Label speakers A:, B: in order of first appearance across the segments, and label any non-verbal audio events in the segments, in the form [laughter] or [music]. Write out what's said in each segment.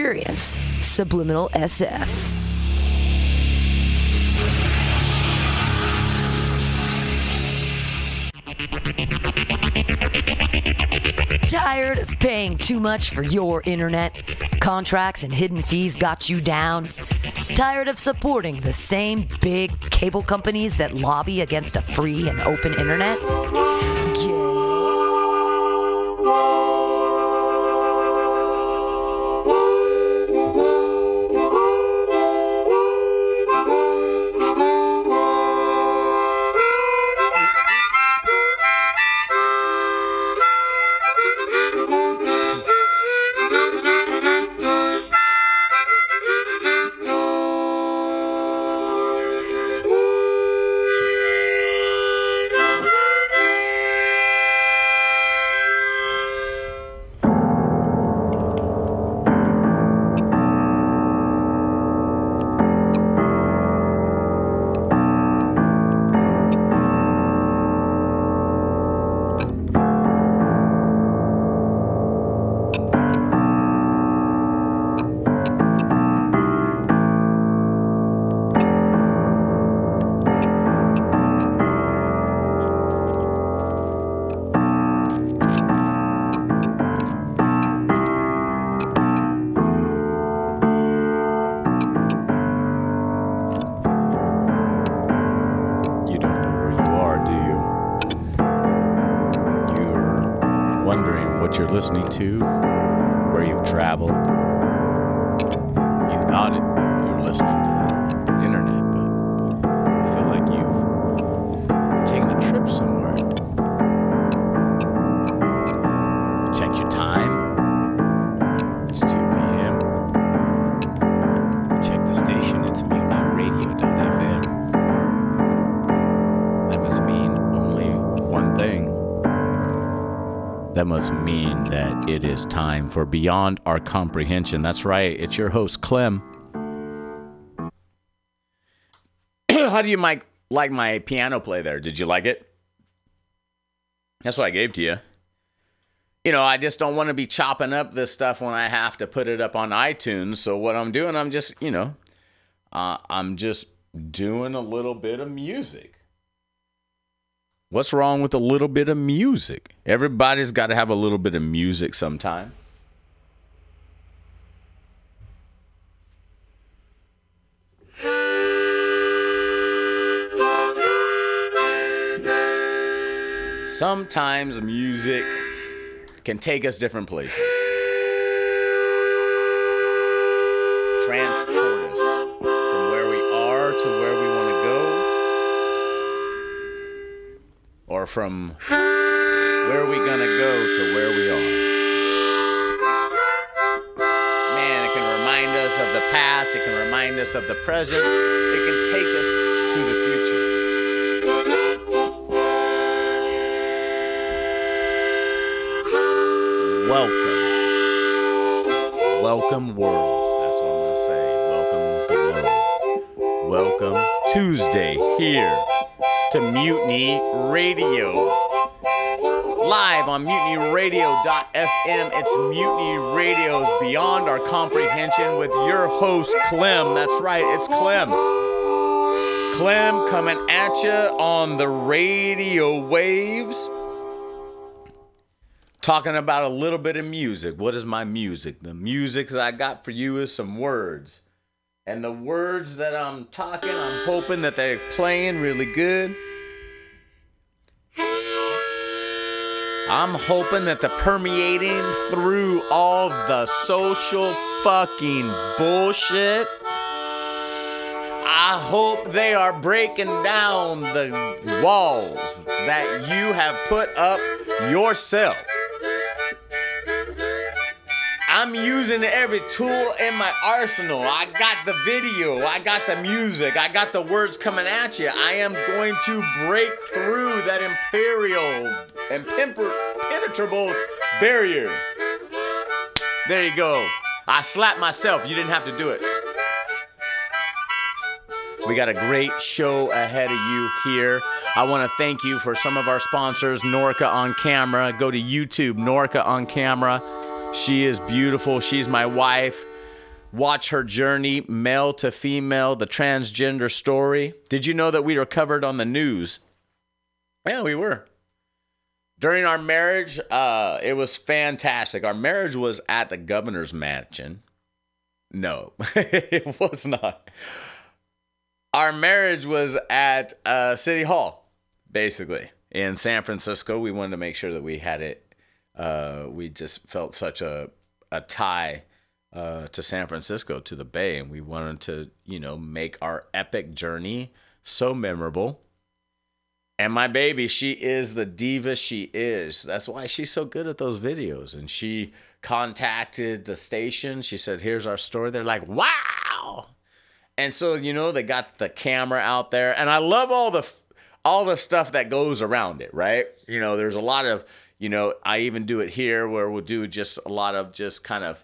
A: Experience Subliminal SF. Tired of paying too much for your internet? Contracts and hidden fees got you down? Tired of supporting the same big cable companies that lobby against a free and open internet?
B: For Beyond Our Comprehension. That's right, it's your host, Clem. [clears throat] How do you like my piano play there? Did you like it? That's what I gave to you. You know, I just don't want to be chopping up this stuff when I have to put it up on iTunes. So, what I'm doing, I'm just, you know, uh, I'm just doing a little bit of music. What's wrong with a little bit of music? Everybody's got to have a little bit of music sometime. Sometimes music can take us different places. Transport us from where we are to where we want to go or from where we're gonna go to where we are. Man, it can remind us of the past, it can remind us of the present, Welcome world. That's what I'm gonna say. Welcome below. Welcome Tuesday here to Mutiny Radio. Live on mutinyradio.fm. It's Mutiny Radio's Beyond Our Comprehension with your host, Clem. That's right, it's Clem. Clem coming at you on the radio waves. Talking about a little bit of music. What is my music? The music that I got for you is some words. And the words that I'm talking, I'm hoping that they're playing really good. I'm hoping that they're permeating through all the social fucking bullshit. I hope they are breaking down the walls that you have put up yourself. I'm using every tool in my arsenal. I got the video, I got the music, I got the words coming at you. I am going to break through that imperial and pimper, penetrable barrier. There you go. I slapped myself. You didn't have to do it. We got a great show ahead of you here. I want to thank you for some of our sponsors, Norca on Camera. Go to YouTube, Norca on Camera. She is beautiful. She's my wife. watch her journey, male to female, the transgender story. Did you know that we were covered on the news? Yeah, we were. During our marriage, uh, it was fantastic. Our marriage was at the governor's mansion. No, [laughs] it was not. Our marriage was at uh, City Hall, basically, in San Francisco. We wanted to make sure that we had it. Uh, we just felt such a, a tie uh, to San Francisco, to the Bay, and we wanted to, you know, make our epic journey so memorable and my baby, she is the diva she is. That's why she's so good at those videos. And she contacted the station. She said, Here's our story. They're like, Wow. And so, you know, they got the camera out there. And I love all the all the stuff that goes around it, right? You know, there's a lot of, you know, I even do it here where we'll do just a lot of just kind of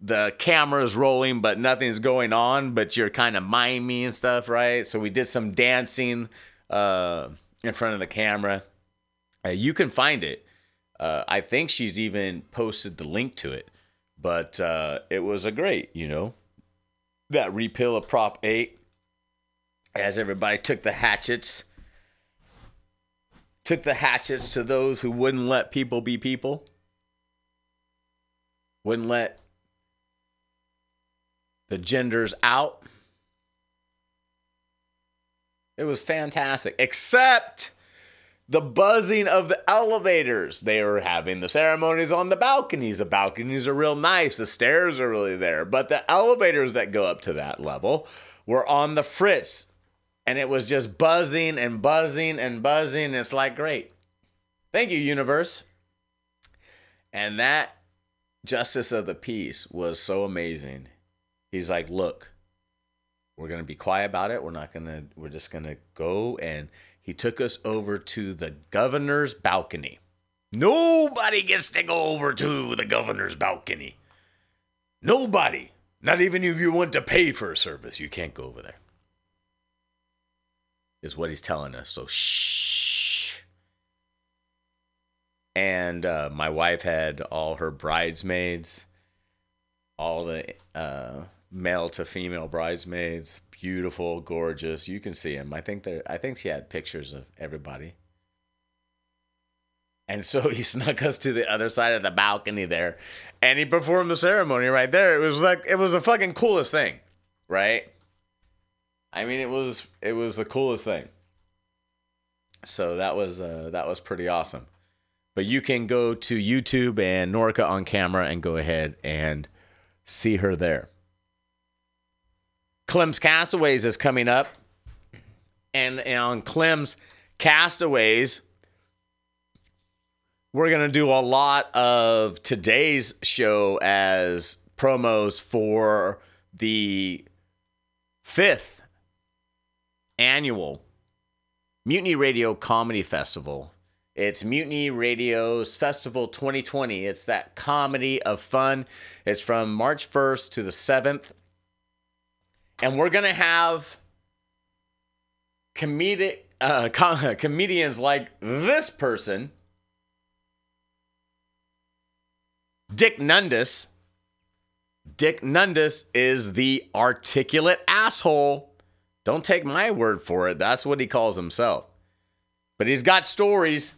B: the camera's rolling, but nothing's going on, but you're kind of miming and stuff, right? So we did some dancing uh, in front of the camera. Uh, you can find it. Uh, I think she's even posted the link to it, but uh, it was a great, you know, that repeal of Prop 8 as everybody took the hatchets, took the hatchets to those who wouldn't let people be people, wouldn't let the genders out it was fantastic, except the buzzing of the elevators. They were having the ceremonies on the balconies. The balconies are real nice, the stairs are really there, but the elevators that go up to that level were on the fritz. And it was just buzzing and buzzing and buzzing. It's like, great. Thank you, universe. And that justice of the peace was so amazing. He's like, look, we're going to be quiet about it. We're not going to, we're just going to go. And he took us over to the governor's balcony. Nobody gets to go over to the governor's balcony. Nobody. Not even if you want to pay for a service, you can't go over there. Is what he's telling us. So shh. And uh, my wife had all her bridesmaids, all the uh, male to female bridesmaids, beautiful, gorgeous. You can see them. I think they I think she had pictures of everybody. And so [laughs] he snuck us to the other side of the balcony there, and he performed the ceremony right there. It was like it was the fucking coolest thing, right? I mean, it was it was the coolest thing. So that was uh, that was pretty awesome. But you can go to YouTube and Norca on camera and go ahead and see her there. Clem's Castaways is coming up. And, and on Clem's Castaways, we're to do a lot of today's show as promos for the fifth annual Mutiny Radio Comedy Festival. It's Mutiny Radio's Festival 2020. It's that comedy of fun. It's from March 1st to the 7th and we're gonna have comedic uh, [laughs] com- comedians like this person, Dick Nundas. Dick Nundas is the articulate asshole. Don't take my word for it. That's what he calls himself. But he's got stories.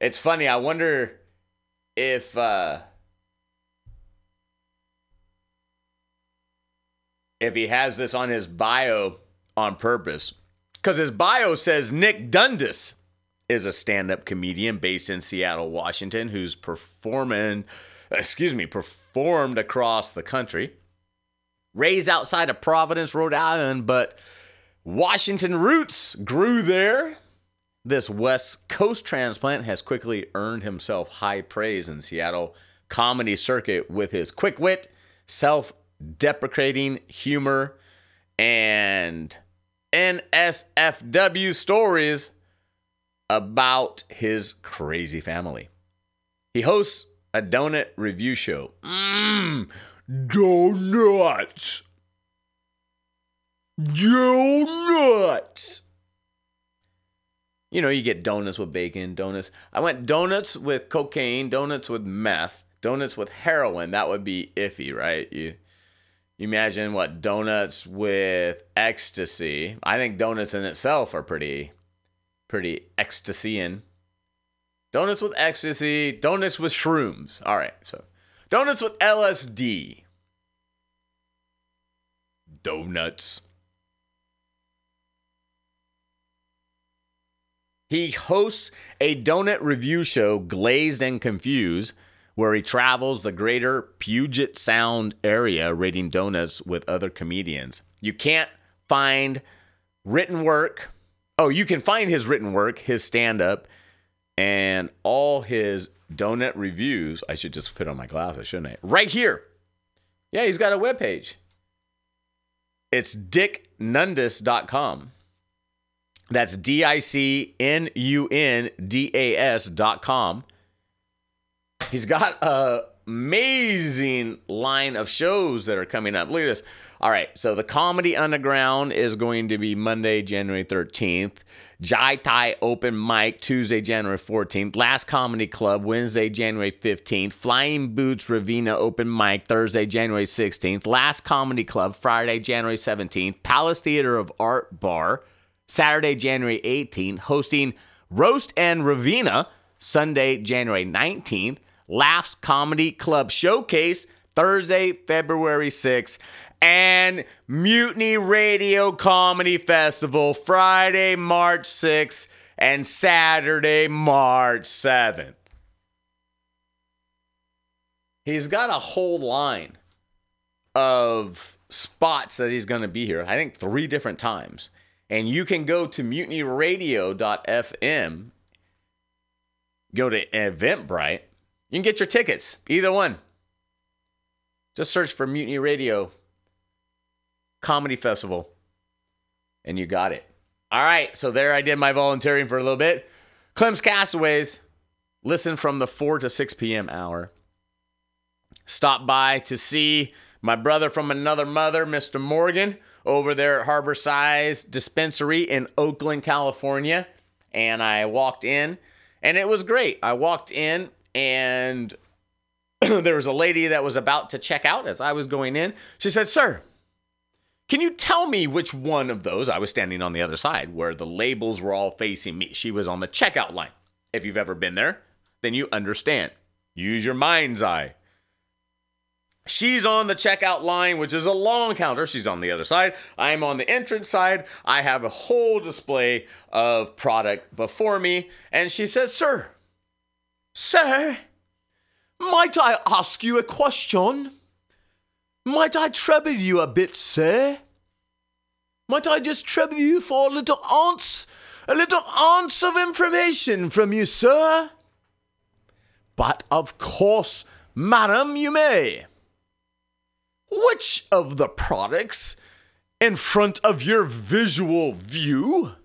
B: It's funny. I wonder if uh, if he has this on his bio on purpose, because his bio says Nick Dundas is a stand-up comedian based in Seattle, Washington, who's performing, excuse me, performed across the country. Raised outside of Providence, Rhode Island, but Washington roots grew there this West Coast transplant has quickly earned himself high praise in Seattle comedy circuit with his quick wit, self-deprecating humor, and NSFW stories about his crazy family. He hosts a donut review show. Mmm, donuts. Donuts You know, you get donuts with bacon, donuts. I went donuts with cocaine, donuts with meth, donuts with heroin. That would be iffy, right? You, you imagine what donuts with ecstasy. I think donuts in itself are pretty, pretty ecstasy in. Donuts with ecstasy, donuts with shrooms. All right, so donuts with LSD. Donuts. He hosts a donut review show, Glazed and Confused, where he travels the greater Puget Sound area rating donuts with other comedians. You can't find written work. Oh, you can find his written work, his stand up, and all his donut reviews. I should just put on my glasses, shouldn't I? Right here. Yeah, he's got a webpage. It's dicknundas.com. That's D I C N U N D A S dot com. He's got a amazing line of shows that are coming up. Look at this. All right, so the Comedy Underground is going to be Monday, January 13th. Jai Thai Open Mic Tuesday, January 14th. Laughs Comedy Club Wednesday, January 15th. Flying Boots Ravenna Open Mic Thursday, January 16th. Laughs Comedy Club Friday, January 17th. Palace Theater of Art Bar Saturday, January 18th, hosting Roast and Ravenna Sunday, January 19th, Laughs Comedy Club Showcase Thursday, February 6th, and Mutiny Radio Comedy Festival Friday, March 6th, and Saturday, March 7th. He's got a whole line of spots that he's going to be here. I think three different times. And you can go to mutinyradio.fm, go to Eventbrite. You can get your tickets, either one. Just search for Mutiny Radio Comedy Festival, and you got it. All right, so there I did my volunteering for a little bit. Clem's Castaways, listen from the 4 to 6 p.m. hour. Stop by to see my brother from another mother, Mr. Morgan over there at Harborside Dispensary in Oakland, California. And I walked in, and it was great. I walked in, and [clears throat] there was a lady that was about to check out as I was going in. She said, Sir, can you tell me which one of those? I was standing on the other side where the labels were all facing me. She was on the checkout line. If you've ever been there, then you understand. Use your mind's eye. She's on the checkout line, which is a long counter. She's on the other side. I'm on the entrance side. I have a whole display of product before me. And she says, Sir, sir, might I ask you a question? Might I trouble you a bit, sir? Might I just trouble you for a little ounce, a little ounce of information from you, sir? But of course, madam, you may. Which of the products in front of your visual view,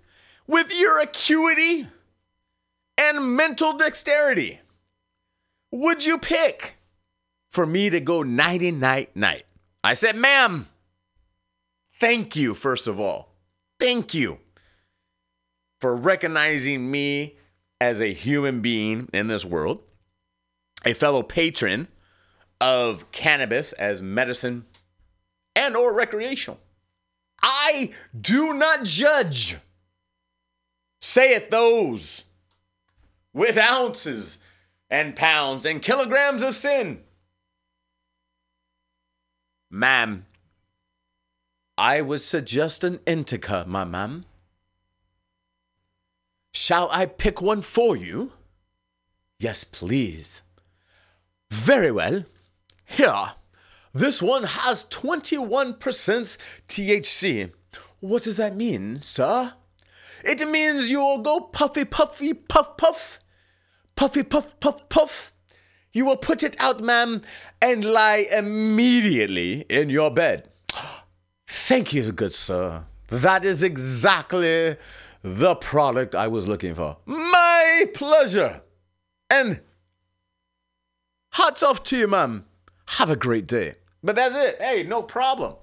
B: with your acuity and mental dexterity, would you pick for me to go nighty night night? I said, ma'am, thank you, first of all. Thank you for recognizing me as a human being in this world, a fellow patron of cannabis as medicine and or recreational. I do not judge, saith those with ounces and pounds and kilograms of sin. Ma'am, I would suggest an indica, my ma'am. Shall I pick one for you? Yes, please. Very well. Here, this one has 21% THC. What does that mean, sir? It means you'll go puffy, puffy, puff, puff. Puffy, puff, puff, puff. You will put it out, ma'am, and lie immediately in your bed. Thank you, good sir. That is exactly the product I was looking for. My pleasure. And hats off to you, ma'am. Have a great day. But that's it. Hey, no problem.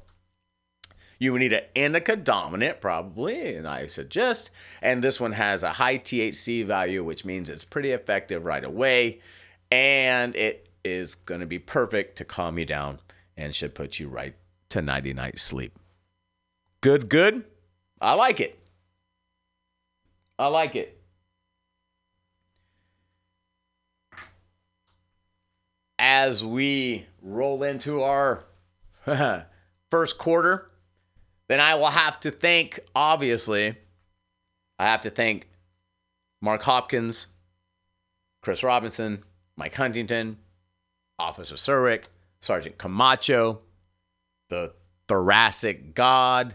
B: You need an indica dominant, probably, and I suggest. And this one has a high THC value, which means it's pretty effective right away. And it is going to be perfect to calm you down and should put you right to 90 night sleep. Good, good. I like it. I like it. As we roll into our [laughs] first quarter, then I will have to thank, obviously, I have to thank Mark Hopkins, Chris Robinson, Mike Huntington, Officer Surwick, Sergeant Camacho, the thoracic god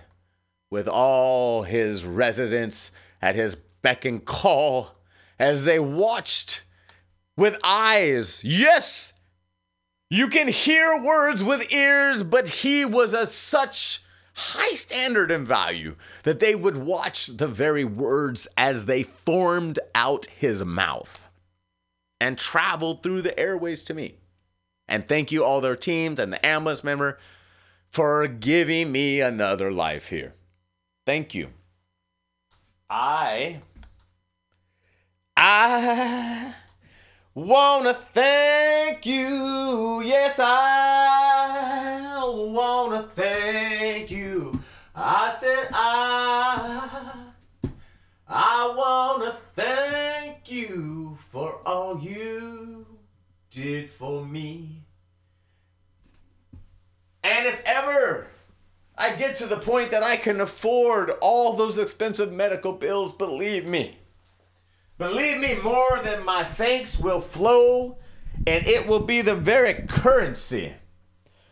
B: with all his residents at his beck and call as they watched with eyes. Yes, you can hear words with ears, but he was a such high standard and value that they would watch the very words as they formed out his mouth and traveled through the airways to me. And thank you, all their teams and the ambulance member, for giving me another life here. Thank you. I. I want to thank you. Yes, I want to thank you. I said, I. I want to thank you for all you did for me. And if ever I get to the point that I can afford all those expensive medical bills, believe me, believe me, more than my thanks will flow, and it will be the very currency,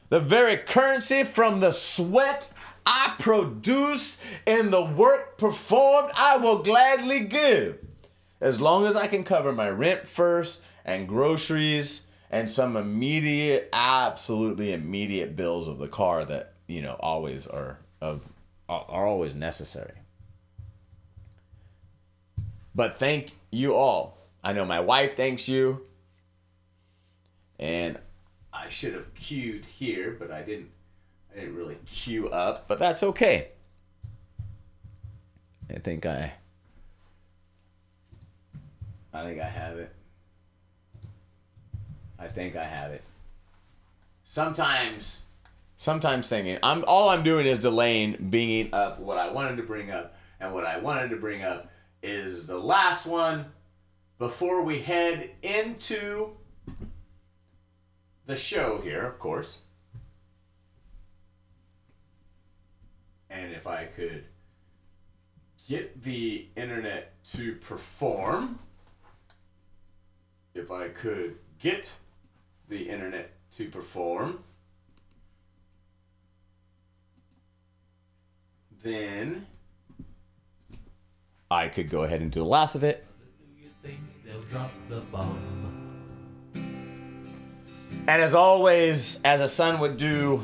B: the very currency from the sweat I produce and the work performed, I will gladly give. As long as I can cover my rent first and groceries and some immediate, absolutely immediate bills of the car that, you know, always are of are always necessary. But thank you all. I know my wife thanks you. And I should have queued here, but I didn't I didn't really queue up, but that's okay. I think I I think I have it. I think I have it. Sometimes sometimes thinking I'm all I'm doing is delaying bringing up what I wanted to bring up and what I wanted to bring up is the last one before we head into the show here, of course. and if I could get the internet to perform, if I could get the internet to perform, then I could go ahead and do the last of it. And as always, as a son would do,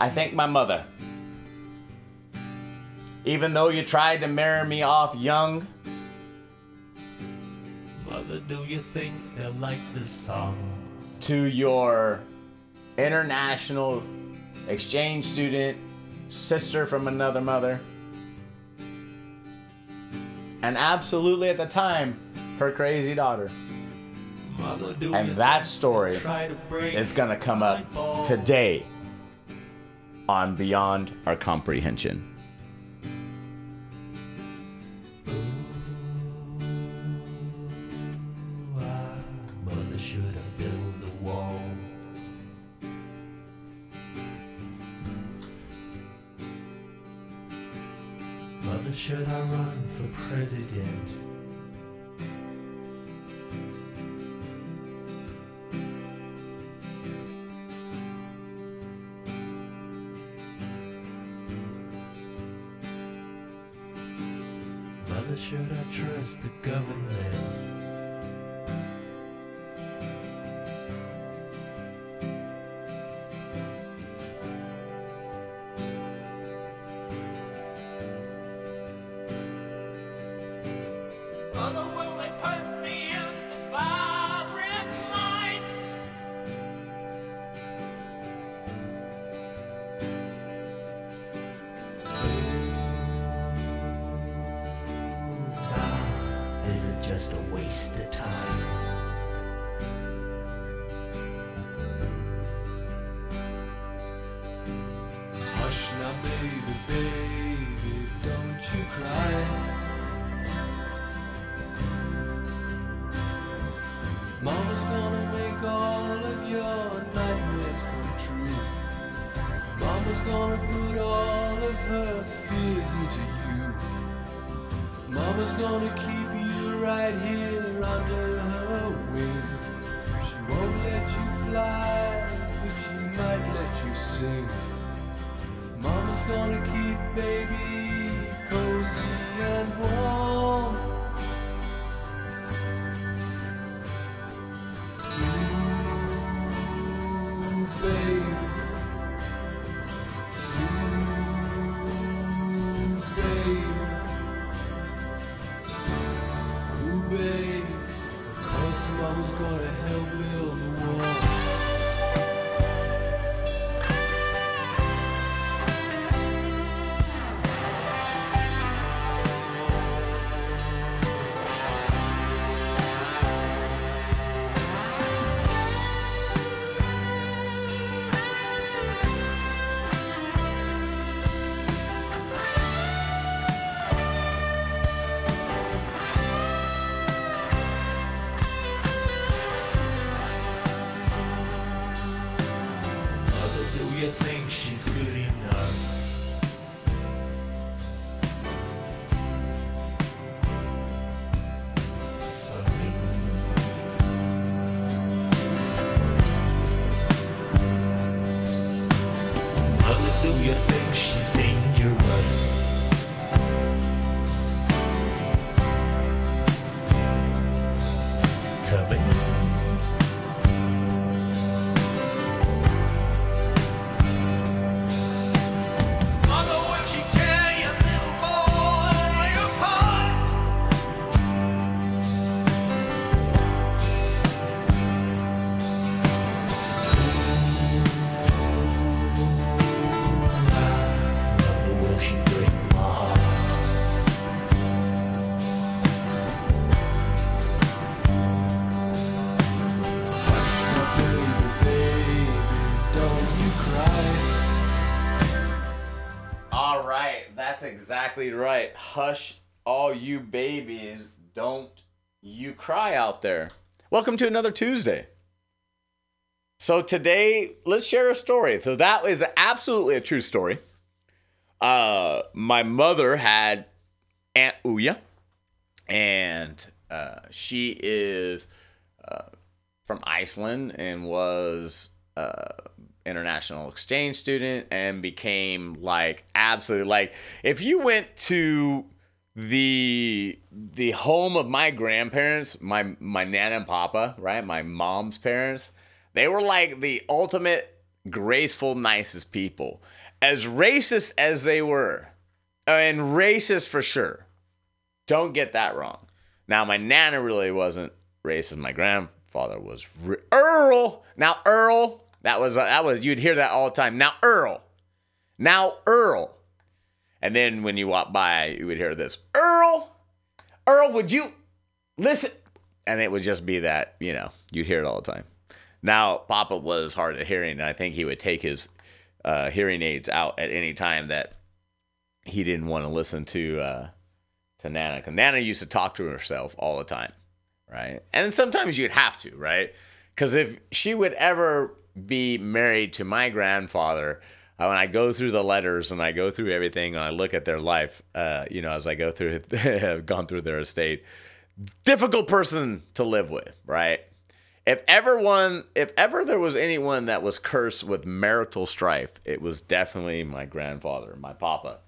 B: I thank my mother. Even though you tried to marry me off young.
C: Mother, do you think they'll like this song?
B: To your international exchange student, sister from another mother. And absolutely at the time, her crazy daughter.
C: Mother, do
B: And
C: you
B: that story
C: try to break
B: is going to come up today on Beyond Our Comprehension. Exactly right. Hush, all you babies, don't you cry out there. Welcome to another Tuesday. So today, let's share a story. So that is absolutely a true story. Uh, my mother had Aunt Uya, and uh, she is uh, from Iceland and was uh, international exchange student and became like absolutely like if you went to the the home of my grandparents, my my nana and papa, right, my mom's parents, they were like the ultimate graceful, nicest people. As racist as they were, and racist for sure. Don't get that wrong. Now, my nana really wasn't racist. My grandfather was re- Earl. Now, Earl, that was that was you'd hear that all the time. Now, Earl. Now, Earl. And then when you walk by, you would hear this, Earl. Earl, would you listen? And it would just be that, you know, you'd hear it all the time. Now, Papa was hard of hearing, and I think he would take his uh, hearing aids out at any time that he didn't want to listen to uh, to Nana. Because Nana used to talk to herself all the time, right? And sometimes you'd have to, right? Because if she would ever be married to my grandfather, uh, when I go through the letters and I go through everything and I look at their life, uh, you know, as I go through, [laughs] have gone through their estate, difficult person to live with, right? If ever one, if ever there was anyone that was cursed with marital strife, it was definitely my grandfather, my papa.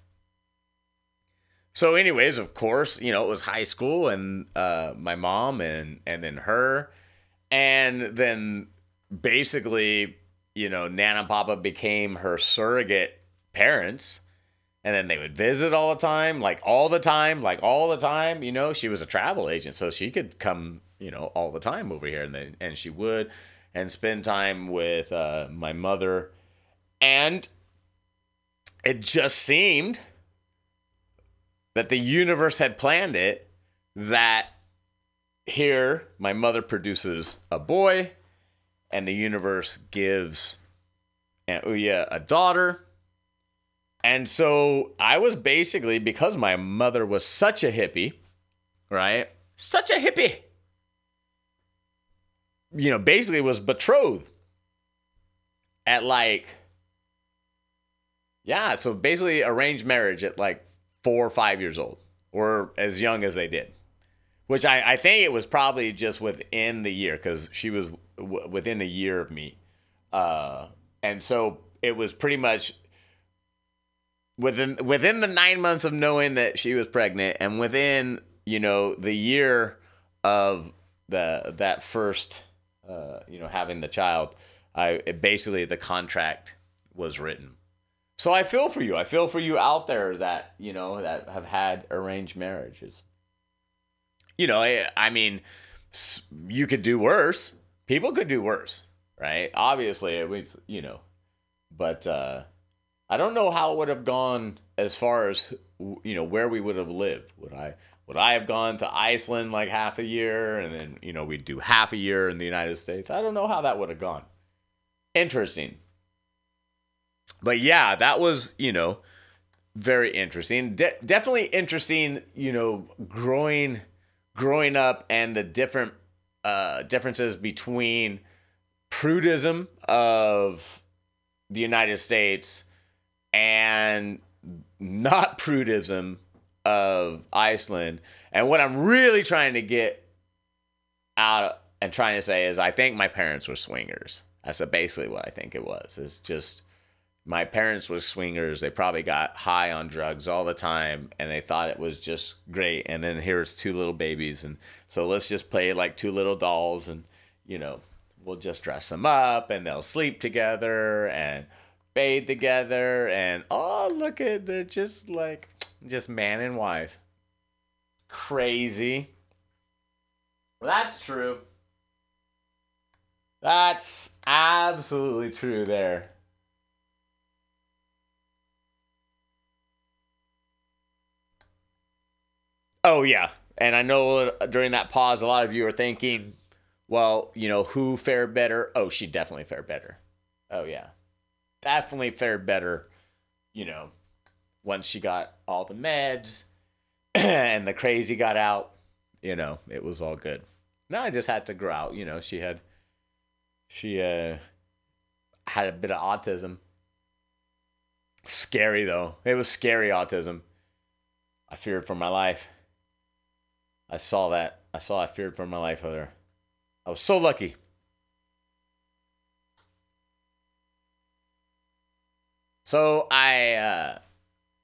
B: So, anyways, of course, you know, it was high school and uh, my mom and and then her, and then basically, you know, Nana and Papa became her surrogate parents. And then they would visit all the time, like all the time, like all the time. You know, she was a travel agent, so she could come, you know, all the time over here, and then and she would, and spend time with uh, my mother, and it just seemed that the universe had planned it that here, my mother produces a boy, and the universe gives uh, oh, Aunt Uya a daughter. And so I was basically, because my mother was such a hippie, right? Such a hippie. You know, basically was betrothed at like, yeah, so basically arranged marriage at like four or five years old, or as young as they did. Which I, I think it was probably just within the year because she was w- within a year of me. Uh, and so it was pretty much within within the nine months of knowing that she was pregnant and within you know the year of the that first uh, you know having the child i basically the contract was written. So i feel for you. I feel for you out there that you know that have had arranged marriages you know i, I mean you could do worse people could do worse right obviously it was you know but uh I don't know how it would have gone as far as you know where we would have lived. Would I would I have gone to Iceland like half a year and then you know we'd do half a year in the United States? I don't know how that would have gone. Interesting. But yeah, that was, you know, very interesting. De- definitely interesting, you know, growing growing up and the different uh differences between prudism of the United States and not prudism of Iceland. And what I'm really trying to get out and trying to say is I think my parents were swingers. That's basically what I think it was. It's just my parents were swingers. They probably got high on drugs all the time and they thought it was just great. And then here's two little babies. And so let's just play like two little dolls and, you know, we'll just dress them up and they'll sleep together and bathe together. And oh, look at, they're just like, just man and wife. Crazy. Well, that's true. That's absolutely true there. Oh yeah, and I know during that pause, a lot of you are thinking, "Well, you know, who fared better?" Oh, she definitely fared better. Oh yeah, definitely fared better. You know, once she got all the meds [clears throat] and the crazy got out, you know, it was all good. No, I just had to grow out. You know, she had, she uh, had a bit of autism. Scary though. It was scary autism. I feared for my life. I saw that. I saw I feared for my life her. I was so lucky. So I uh,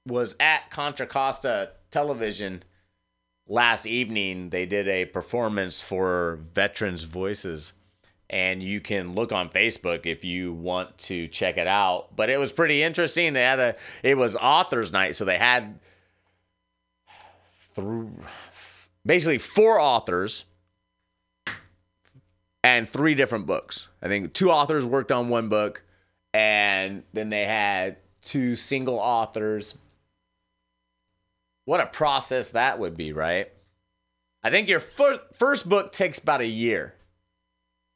B: was at Contra Costa Television last evening. They did a performance for Veterans Voices, and you can look on Facebook if you want to check it out. But it was pretty interesting. They had a it was authors night, so they had through basically four authors and three different books. I think two authors worked on one book, and then they had two single authors. What a process that would be, right? I think your fir- first book takes about a year.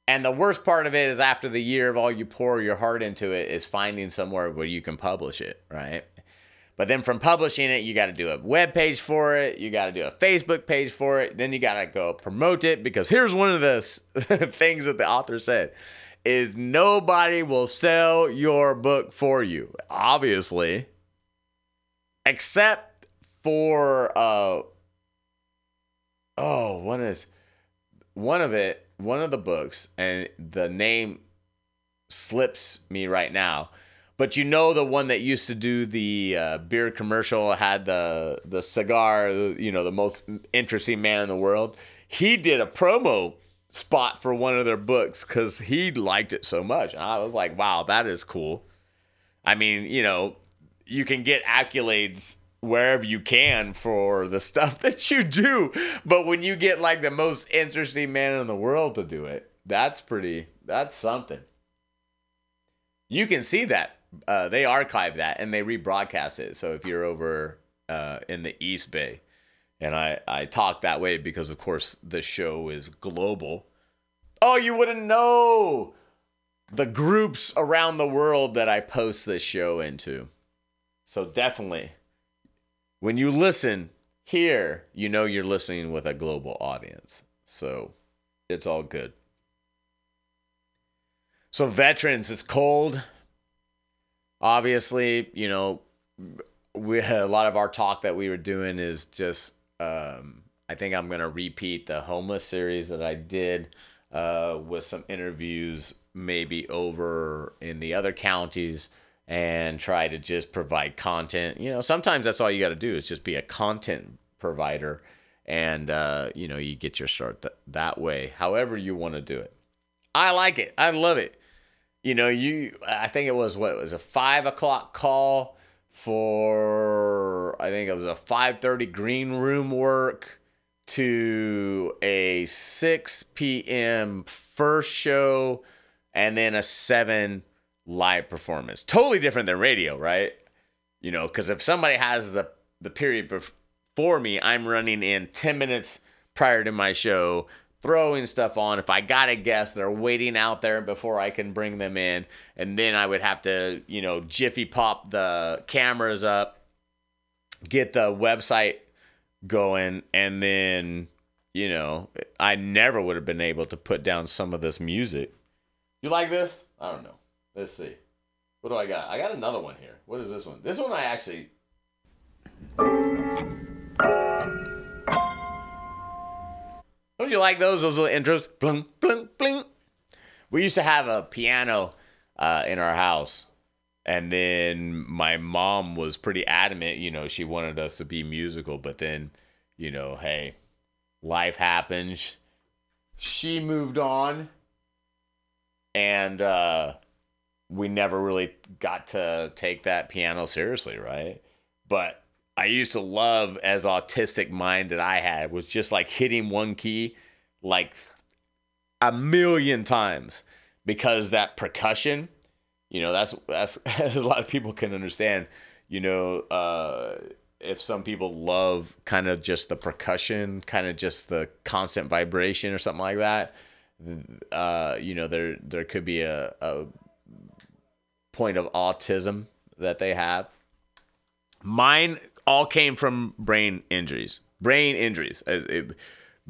B: And the worst part of it is after the year of all you pour your heart into it is finding somewhere where you can publish it, right? But then from publishing it, you got to do a web page for it. You got to do a Facebook page for it. Then you got to go promote it because here's one of the [laughs] things that the author said is nobody will sell your book for you. Obviously, except for uh oh, one is one of it, one of the books and the name slips me right now but you know the one that used to do the uh, beer commercial had the the cigar, you know, the most interesting man in the world. He did a promo spot for one of their books because he liked it so much, and I was like, wow, that is cool. I mean, you know, you can get accolades wherever you can for the [laughs] stuff that you do, but when you get like the most interesting man in the world to do it, that's pretty. That's something. You can see that uh, they archive that and they rebroadcast it. So if you're over uh, in the East Bay, And I, I talk that way because, of course, the show is global. Oh, you wouldn't know the groups around the world that I post this show into. So definitely, when you listen here, you know you're listening with a global audience. So it's all good. So veterans, it's cold. Obviously, you know, we [laughs] a lot of our talk that we were doing is just um, I think I'm gonna repeat the homeless series that I did uh, with some interviews maybe over in the other counties and try to just provide content. You know, sometimes that's all you got to do is just be a content provider, and uh, you know you get your start th- that way. However you want to do it, I like it. I love it. You know, you I think it was what it was a five o'clock call for I think it was a five thirty green room work to a 6 p.m. first show and then a 7 live performance. Totally different than radio, right? You know, cuz if somebody has the the period before me, I'm running in 10 minutes prior to my show, throwing stuff on. If I got a guest, they're waiting out there before I can bring them in, and then I would have to, you know, jiffy pop the cameras up, get the website going and then you know i never would have been able to put down some of this music. You like this? I don't know. Let's see. What do i got? I got another one here. What is this one? This one i actually don't you like those those little intros? Bling bling bling. We used to have a piano uh, in our house. And then my mom was pretty adamant you know she wanted us to be musical but then you know hey life happens. She moved on. And uh we never really got to take that piano seriously right? But i used to love as autistic mind that i had was just like hitting one key like a million times because that percussion you know that's that's [laughs] a lot of people can understand you know uh if some people love kind of just the percussion kind of just the constant vibration or something like that uh you know there there could be a, a point of autism that they have. Mine all came from brain injuries. Brain injuries. It-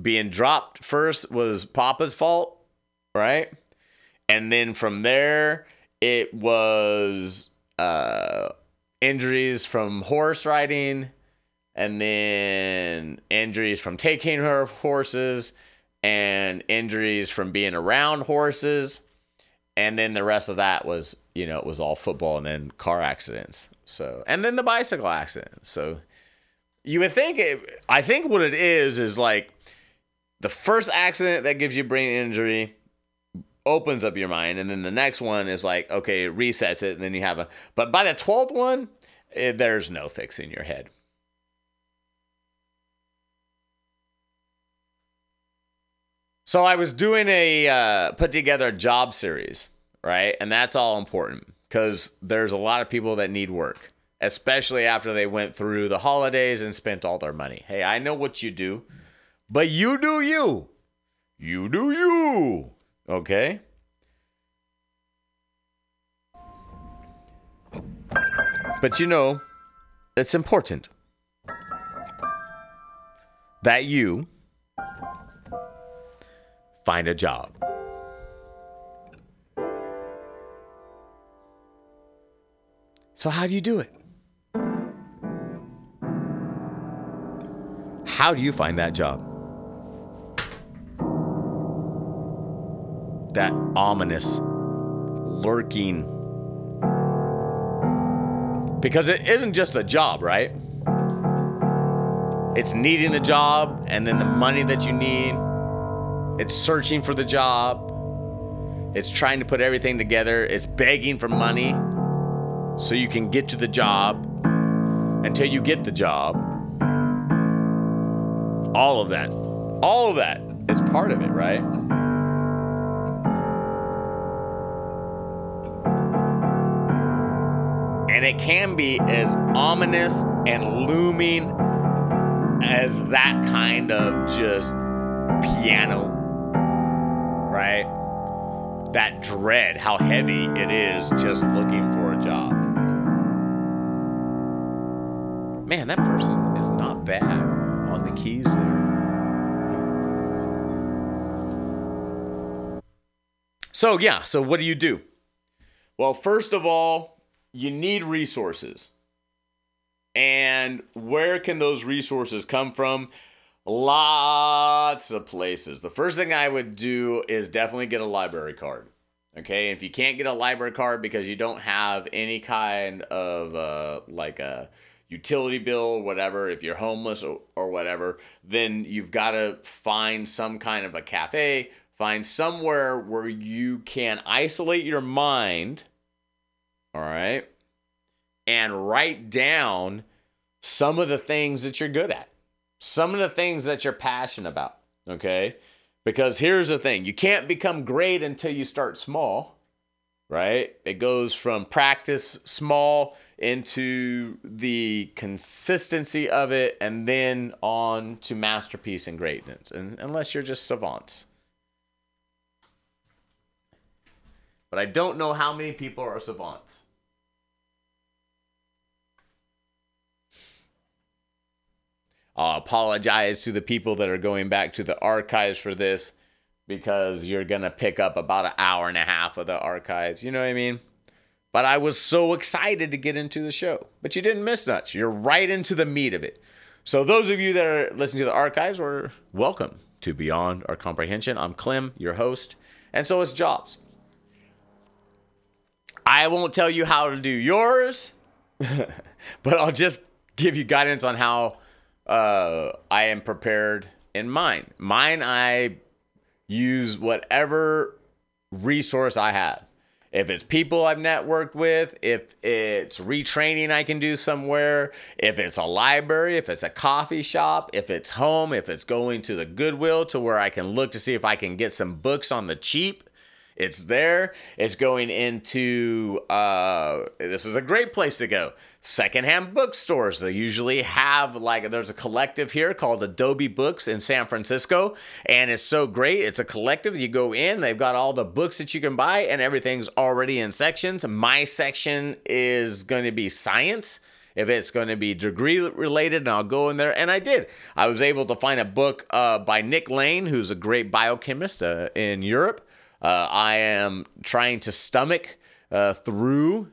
B: being dropped first was papa's fault right? And then from there it was uh injuries from horse riding and then injuries from taking her horses and injuries from being around horses. And then the rest of that was you know it was all football and then car accidents so and then the bicycle accident. So you would think it i think what it is is like the first accident that gives you brain injury opens up your mind and then the next one is like okay it resets it and then you have a but by the 12th one eh, there's no fixing your head. So i was doing a uh, put together a job series right? And that's all important because there's a lot of people that need work especially after they went through the holidays and spent all their money. Hey i know what you do but you do you. You do you okay? But you know, it's important that you find a job. So, how do you do it? How do you find that job? That ominous, lurking because it isn't just the job, right? It's needing the job and then the money that you need. It's searching for the job. It's trying to put everything together. It's begging for money so you can get to the job until you get the job. All of that. All of that is part of it, right? and it can be as ominous and looming as that kind of just piano, right? That dread, how heavy it is just looking for a job. Man, that person is not bad on the keys there. So, yeah, so what do you do? Well, first of all, you need resources. And where can those resources come from? Lots of places. The first thing I would do is definitely get a library card. Okay, if you can't get a library card because you don't have any kind of uh, like a utility bill whatever, if you're homeless or, or whatever, then you've got to find some kind of a cafe, find somewhere where you can isolate your mind, all right, and write down some of the things that you're good at, some of the things that you're passionate about, okay? Because here's the thing you can't become great until you start small, right? It goes from practice small into the consistency of it and then on to masterpiece and greatness, and, unless you're just savants. But I don't know how many people are savants. I'll apologize to the people that are going back to the archives for this because you're to pick up about an hour and a half of the archives. You know what I mean? But I was so excited to get into the show. But you didn't miss much. You're right into the meat of it. So, those of you that are listening to the archives, are welcome to Beyond Our Comprehension. I'm Clem, your host, and so is Jobs. I won't tell you how to do yours, [laughs] but I'll just give you guidance on how uh, I am prepared in mine. Mine, I use whatever resource I have. If it's people I've networked with, if it's retraining I can do somewhere, if it's a library, if it's a coffee shop, if it's home, if it's going to the Goodwill to where I can look to see if I can get some books on the cheap, it's there. It's going into, uh, this is a great place to go. Secondhand bookstores. They usually have, like, there's a collective here called Adobe Books in San Francisco. And it's so great. It's a collective. You go in, they've got all the books that you can buy, and everything's already in sections. My section is going to be science if it's going to be degree related, and I'll go in there. And I did. I was able to find a book uh, by Nick Lane, who's a great biochemist uh, in Europe. Uh, I am trying to stomach uh, through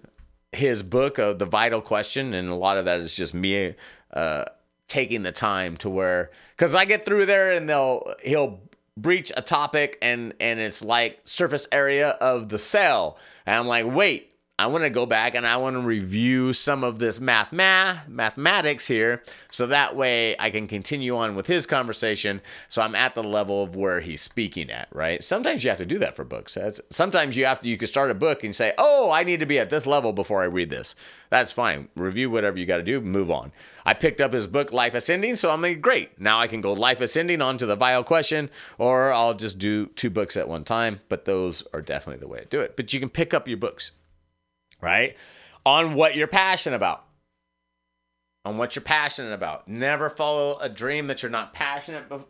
B: his book of the vital question, and a lot of that is just me uh, taking the time to where because I get through there and they'll he'll breach a topic and and it's like surface area of the cell, and I'm like, wait, I want to go back and I want to review some of this math, math mathematics here so that way I can continue on with his conversation so I'm at the level of where he's speaking at, right? Sometimes you have to do that for books. That's, sometimes you have to you can start a book and say, "Oh, I need to be at this level before I read this." That's fine. Review whatever you got to do, move on. I picked up his book Life Ascending, so I'm like, "Great. Now I can go Life Ascending onto the vital question or I'll just do two books at one time." But those are definitely the way to do it. But you can pick up your books right? On what you're passionate about. On what you're passionate about. Never follow a dream that you're not passionate about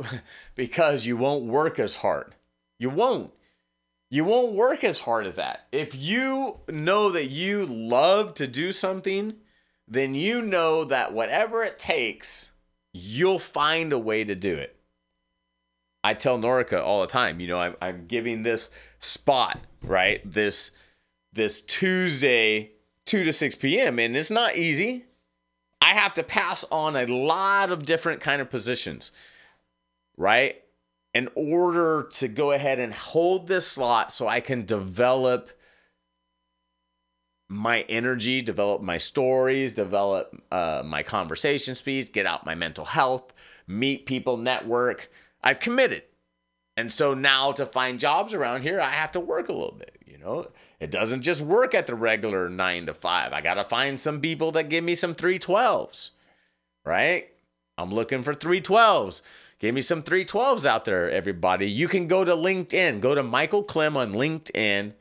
B: [laughs] because you won't work as hard. You won't. You won't work as hard as that. If you know that you love to do something, then you know that whatever it takes, you'll find a way to do it. I tell Norica all the time, you know, I'm, I'm giving this spot, right? This this Tuesday, 2 to 6 p.m. And it's not easy. I have to pass on a lot of different kind of positions, right? In order to go ahead and hold this slot so I can develop my energy, develop my stories, develop uh, my conversation speeds, get out my mental health, meet people, network. I've committed. And so now to find jobs around here, I have to work a little bit, know? It doesn't just work at the regular nine to five. I got to find some people that give me some 312s, right? I'm looking for 312s. Give me some 312s out there, everybody. You can go to LinkedIn, go to Michael Clem on LinkedIn.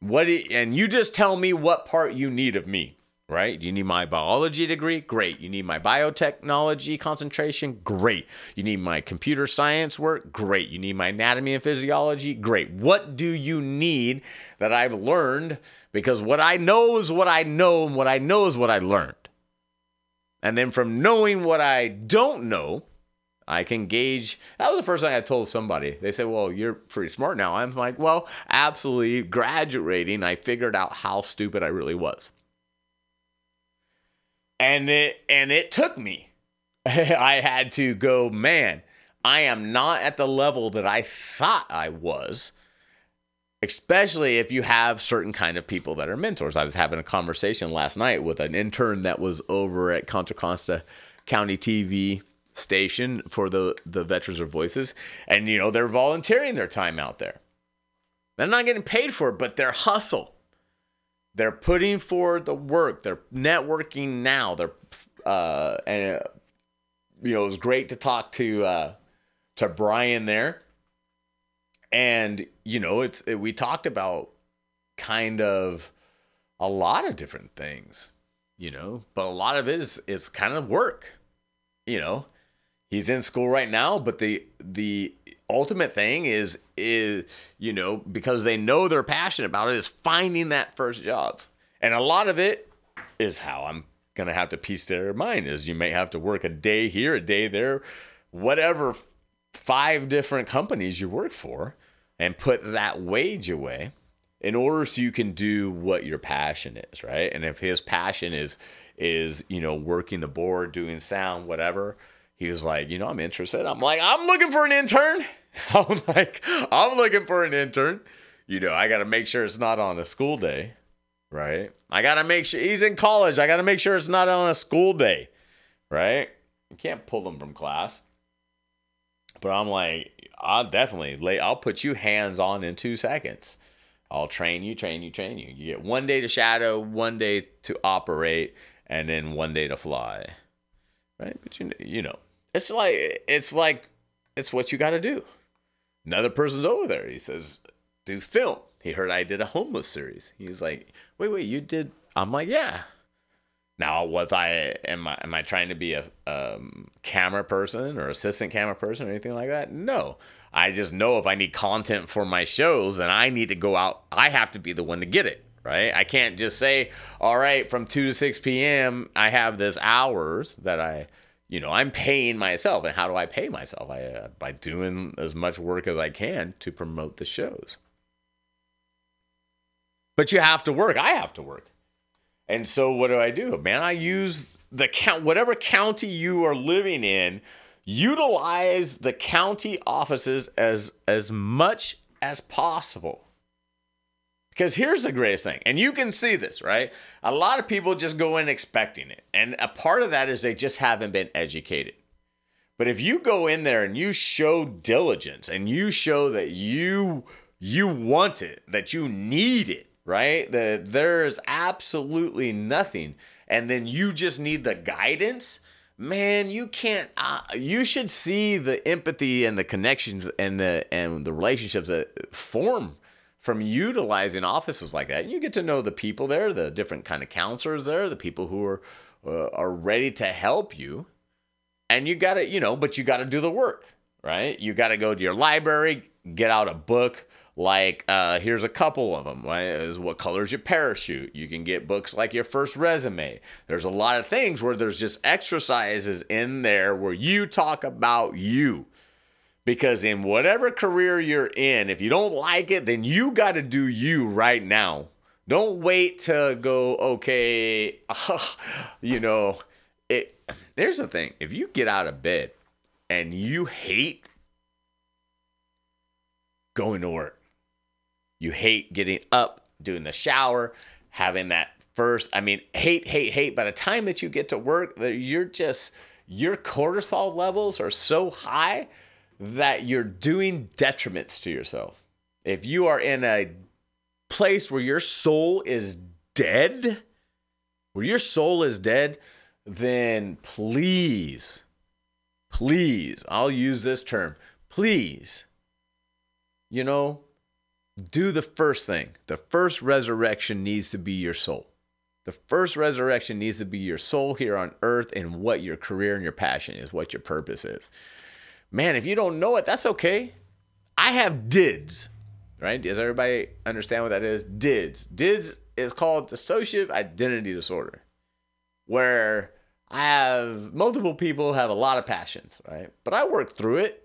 B: What and you just tell me what part you need of me. Right? You need my biology degree? Great. You need my biotechnology concentration? Great. You need my computer science work? Great. You need my anatomy and physiology? Great. What do you need that I've learned? Because what I know is what I know, and what I know is what I learned. And then from knowing what I don't know, I can gauge. That was the first thing I told somebody. They said, Well, you're pretty smart now. I'm like, Well, absolutely. Graduating, I figured out how stupid I really was. And it and it took me. [laughs] I had to go, man, I am not at the level that I thought I was. Especially if you have certain kind of people that are mentors. I was having a conversation last night with an intern that was over at Contra Costa County TV station for the the Veterans of Voices, and you know they're volunteering their time out there. They're not getting paid for it, but their hustle. They're putting forward the work. They're networking now. They're uh, and you know it was great to talk to uh, to Brian there, and you know it's it, we talked about kind of a lot of different things, you know, but a lot of it is is kind of work, you know. He's in school right now, but the the ultimate thing is is you know because they know they're passionate about it is finding that first jobs, and a lot of it is how I'm gonna have to piece their mind is you may have to work a day here, a day there, whatever five different companies you work for, and put that wage away in order so you can do what your passion is, right? And if his passion is is you know working the board, doing sound, whatever, he was like, you know, I'm interested. I'm like, I'm looking for an intern. [laughs] I'm like, I'm looking for an intern. You know, I got to make sure it's not on a school day, right? I got to make sure he's in college. I got to make sure it's not on a school day, right? You can't pull them from class. But I'm like, I'll definitely lay, I'll put you hands on in two seconds. I'll train you, train you, train you. You get one day to shadow, one day to operate, and then one day to fly. Right? But you you know, it's like it's like it's what you got to do. Another person's over there. He says, "Do film." He heard I did a homeless series. He's like, "Wait, wait, you did?" I'm like, "Yeah." Now, was I am I am I trying to be a um, camera person or assistant camera person or anything like that? No. I just know if I need content for my shows and I need to go out, I have to be the one to get it, right? I can't just say, "All right, from 2 to 6 p.m., I have this hours that I, you know, I'm paying myself." And how do I pay myself? I uh, by doing as much work as I can to promote the shows. But you have to work. I have to work. And so what do I do? Man, I use the count whatever county you are living in, utilize the county offices as as much as possible. Because here's the greatest thing, and you can see this, right? A lot of people just go in expecting it. And a part of that is they just haven't been educated. But if you go in there and you show diligence and you show that you you want it, that you need it, right? That there's absolutely nothing and then you just need the guidance, man, you can't uh, you should see the empathy and the connections and the and the relationships that form from utilizing offices like that. You get to know the people there, the different kind of counselors there, the people who are uh, are ready to help you and you got to you know but you got to do the work right you got to go to your library get out a book like uh, here's a couple of them right? is what colors your parachute you can get books like your first resume there's a lot of things where there's just exercises in there where you talk about you because in whatever career you're in if you don't like it then you got to do you right now. Don't wait to go okay [laughs] you know it there's the thing. If you get out of bed and you hate going to work you hate getting up doing the shower having that first i mean hate hate hate by the time that you get to work you're just your cortisol levels are so high that you're doing detriments to yourself if you are in a place where your soul is dead where your soul is dead then please, please, I'll use this term, please, you know, do the first thing. The first resurrection needs to be your soul. The first resurrection needs to be your soul here on earth and what your career and your passion is, what your purpose is. Man, if you don't know it, that's okay. I have DIDS, right? Does everybody understand what that is? DIDS. DIDS is called dissociative identity disorder, where I have multiple people have a lot of passions, right? But I work through it.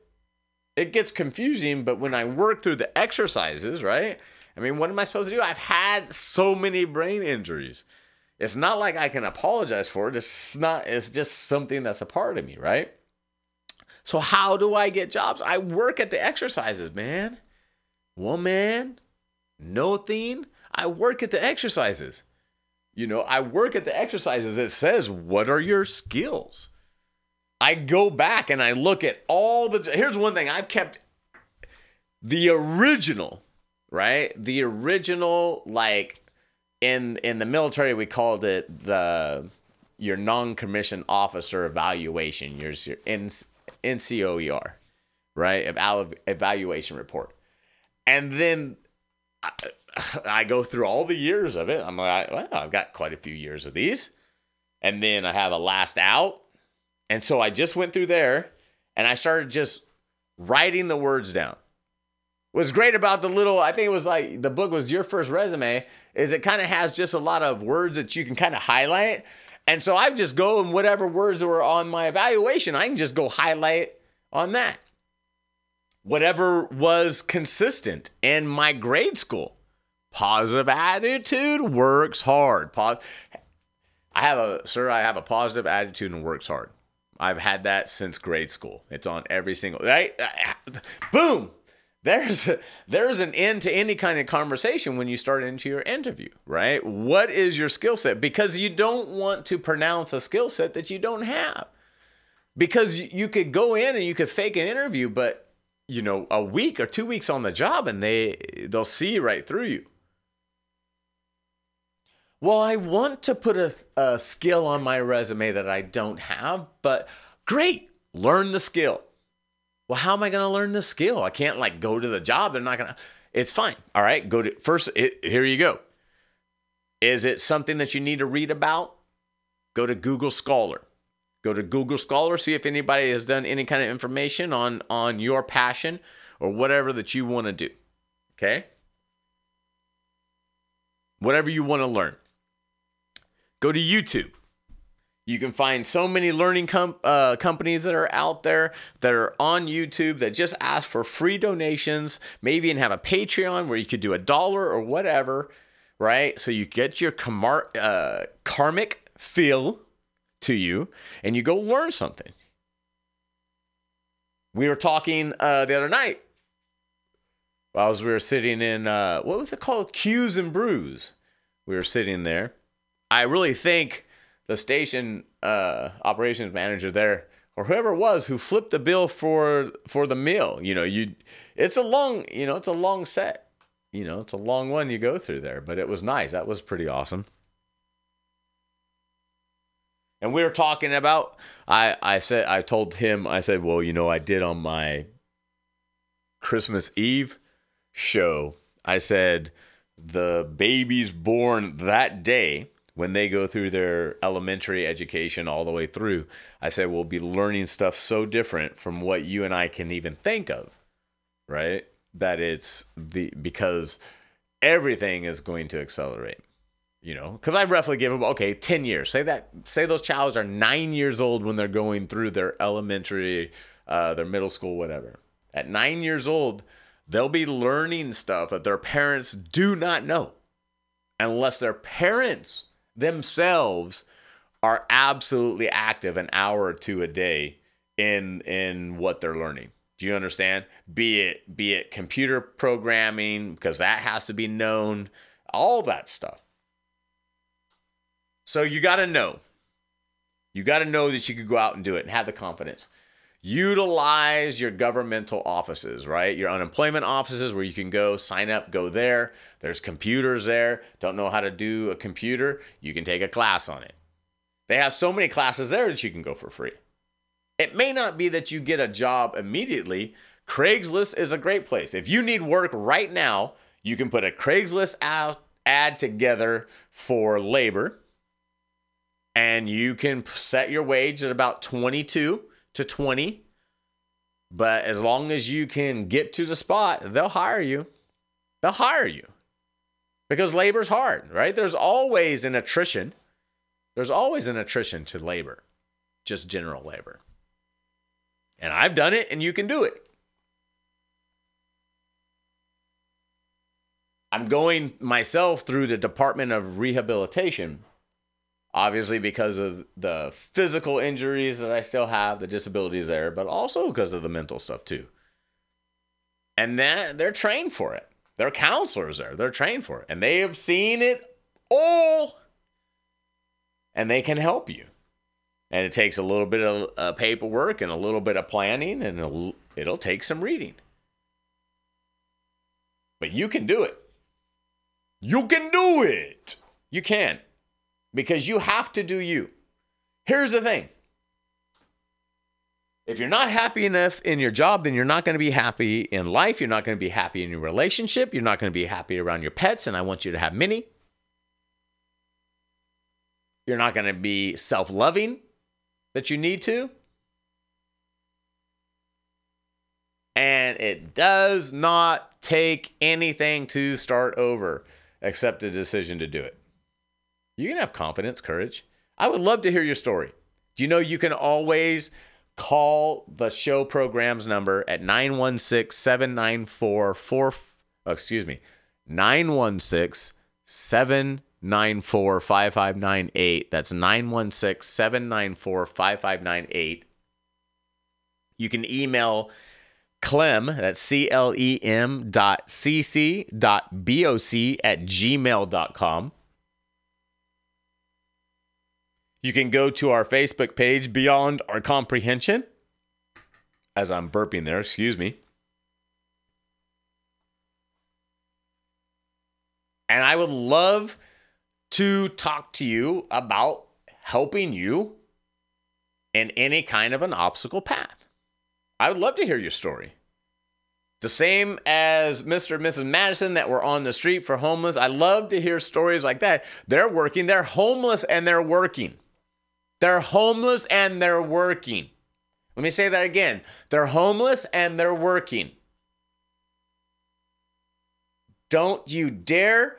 B: It gets confusing, but when I work through the exercises, right? I mean, what am I supposed to do? I've had so many brain injuries. It's not like I can apologize for it. It's not, it's just something that's a part of me, right? So how do I get jobs? I work at the exercises, man. One man, no thing. I work at the exercises. You know, I work at the exercises. It says, what are your skills? I go back and I look at all the. Here's one thing I've kept the original, right? The original, like in in the military, we called it the your non-commissioned officer evaluation. Your your NCOER, right? Eval, evaluation report, and then I, [sighs] I go through all the years of it. I'm like, well, I've got quite a few years of these, and then I have a last out, and so I just went through there, and I started just writing the words down. What's great about the little, I think it was like the book was your first resume, is it kind of has just a lot of words that you can kind of highlight. And so I just go and whatever words were on my evaluation, I can just go highlight on that. Whatever was consistent in my grade school. Positive attitude works hard. Pos- I have a, sir, I have a positive attitude and works hard. I've had that since grade school. It's on every single, right? Boom there's there's an end to any kind of conversation when you start into your interview, right? What is your skill set? Because you don't want to pronounce a skill set that you don't have. Because you could go in and you could fake an interview, but you know, a week or two weeks on the job and they they'll see right through you. Well, I want to put a, a skill on my resume that I don't have, but great, learn the skill well, how am I going to learn this skill? I can't like go to the job. They're not going to. It's fine. All right, go to first. It, here you go. Is it something that you need to read about? Go to Google Scholar. Go to Google Scholar. See if anybody has done any kind of information on on your passion or whatever that you want to do. Okay. Whatever you want to learn. Go to YouTube. You can find so many learning com- uh, companies that are out there that are on YouTube that just ask for free donations, maybe even have a Patreon where you could do a dollar or whatever, right? So you get your kamar- uh, karmic feel to you and you go learn something. We were talking uh, the other night while we were sitting in, uh, what was it called? Cues and Brews. We were sitting there. I really think the station uh, operations manager there or whoever it was who flipped the bill for for the meal. You know you it's a long you know it's a long set. You know it's a long one you go through there but it was nice. That was pretty awesome. And we were talking about i i said i told him i said well you know i did on my christmas eve show i said the babies born that day when they go through their elementary education all the way through, I said we'll be learning stuff so different from what you and I can even think of, right? That it's the because everything is going to accelerate. You know, because I roughly give them okay, ten years. Say that say those childs are nine years old when they're going through their elementary, uh, their middle school, whatever. At nine years old, they'll be learning stuff that their parents do not know, unless their parents themselves are absolutely active an hour or two a day in in what they're learning. Do you understand? Be it be it computer programming because that has to be known, all that stuff. So you got to know. You got to know that you could go out and do it and have the confidence. Utilize your governmental offices, right? Your unemployment offices where you can go sign up, go there. There's computers there. Don't know how to do a computer? You can take a class on it. They have so many classes there that you can go for free. It may not be that you get a job immediately. Craigslist is a great place. If you need work right now, you can put a Craigslist ad together for labor, and you can set your wage at about 22 to 20. But as long as you can get to the spot, they'll hire you. They'll hire you because labor's hard, right? There's always an attrition. There's always an attrition to labor, just general labor. And I've done it, and you can do it. I'm going myself through the Department of Rehabilitation, obviously because of the physical injuries that I still have, the disabilities there, but also because of the mental stuff too. And that they're trained for it. They're counselors there. They're trained for it. And they have seen it all. And they can help you. And it takes a little bit of uh, paperwork and a little bit of planning, and it'll, it'll take some reading. But you can do it. You can do it. You can. Because you have to do you. Here's the thing if you're not happy enough in your job, then you're not going to be happy in life. You're not going to be happy in your relationship. You're not going to be happy around your pets. And I want you to have many. You're not going to be self loving that you need to. And it does not take anything to start over except a decision to do it. You can have confidence, courage. I would love to hear your story. Do you know you can always call the show programs number at 916 794 4 excuse me 916 794 5598 that's 916 794 5598 you can email clem that's c-l-e-m dot c-c dot b-o-c at gmail.com you can go to our Facebook page, Beyond Our Comprehension. As I'm burping there, excuse me. And I would love to talk to you about helping you in any kind of an obstacle path. I would love to hear your story. The same as Mr. and Mrs. Madison that were on the street for homeless. I love to hear stories like that. They're working, they're homeless and they're working. They're homeless and they're working. Let me say that again. They're homeless and they're working. Don't you dare,